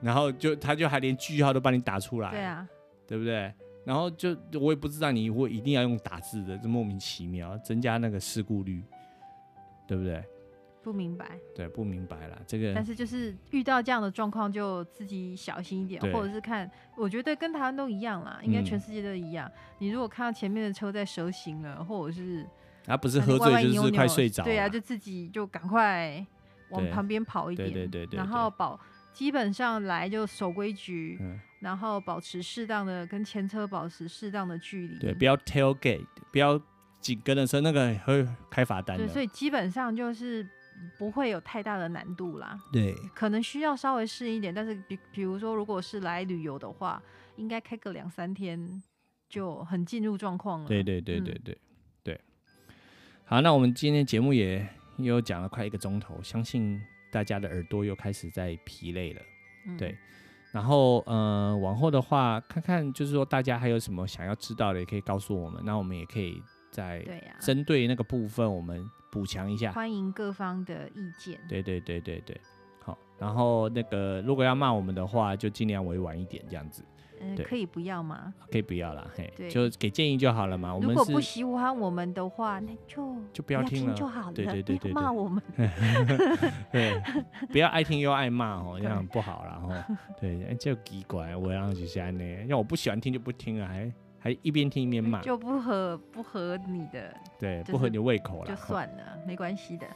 [SPEAKER 1] 然后就他就还连句号都帮你打出来，
[SPEAKER 2] 对啊，
[SPEAKER 1] 对不对？然后就我也不知道你会一定要用打字的，这莫名其妙，增加那个事故率，对不对？
[SPEAKER 2] 不明白，
[SPEAKER 1] 对，不明白了这个。
[SPEAKER 2] 但是就是遇到这样的状况，就自己小心一点，或者是看，我觉得跟台湾都一样啦，应该全世界都一样。嗯、你如果看到前面的车在蛇行了，或者是。
[SPEAKER 1] 他不是喝醉，就是快睡着。
[SPEAKER 2] 对啊，就自己就赶快往旁边跑一点。对对对。然后保基本上来就守规矩，然后保持适当的跟前车保持适当的距离。
[SPEAKER 1] 对，不要 tailgate，不要紧跟的车，那个会开罚单的。
[SPEAKER 2] 对，所以基本上就是不会有太大的难度啦。
[SPEAKER 1] 对。
[SPEAKER 2] 可能需要稍微适应一点，但是比比如说，如果是来旅游的话，应该开个两三天就很进入状况了。
[SPEAKER 1] 对对对对对。好，那我们今天节目也又讲了快一个钟头，相信大家的耳朵又开始在疲累了，嗯、对。然后，呃，往后的话，看看就是说大家还有什么想要知道的，也可以告诉我们，那我们也可以再针对那个部分我们补强一下。
[SPEAKER 2] 欢迎各方的意见。
[SPEAKER 1] 对对对对对。好，然后那个如果要骂我们的话，就尽量委婉一点，这样子。
[SPEAKER 2] 嗯，可以不要吗？
[SPEAKER 1] 可以不要啦，嘿，就给建议就好了嘛。我们
[SPEAKER 2] 如果不喜欢我们的话，那就
[SPEAKER 1] 就不要听了
[SPEAKER 2] 就好了。
[SPEAKER 1] 对对对 对，
[SPEAKER 2] 骂我们，
[SPEAKER 1] 对，不要爱听又爱骂哦，这样不好啦。哈。对，就奇怪，我让几下呢，要我不喜欢听就不听了，还还一边听一边骂，
[SPEAKER 2] 就不合不合你的，
[SPEAKER 1] 对，不合你胃口了，
[SPEAKER 2] 就算了，没关系的。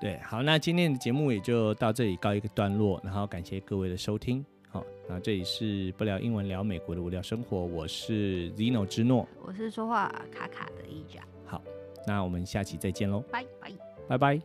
[SPEAKER 1] 对，好，那今天的节目也就到这里告一个段落，然后感谢各位的收听。那这里是不聊英文聊美国的无聊生活我是 zeno 之诺。
[SPEAKER 2] 我是说话卡卡的一家
[SPEAKER 1] 好那我们下期再见喽
[SPEAKER 2] 拜拜。
[SPEAKER 1] 拜拜。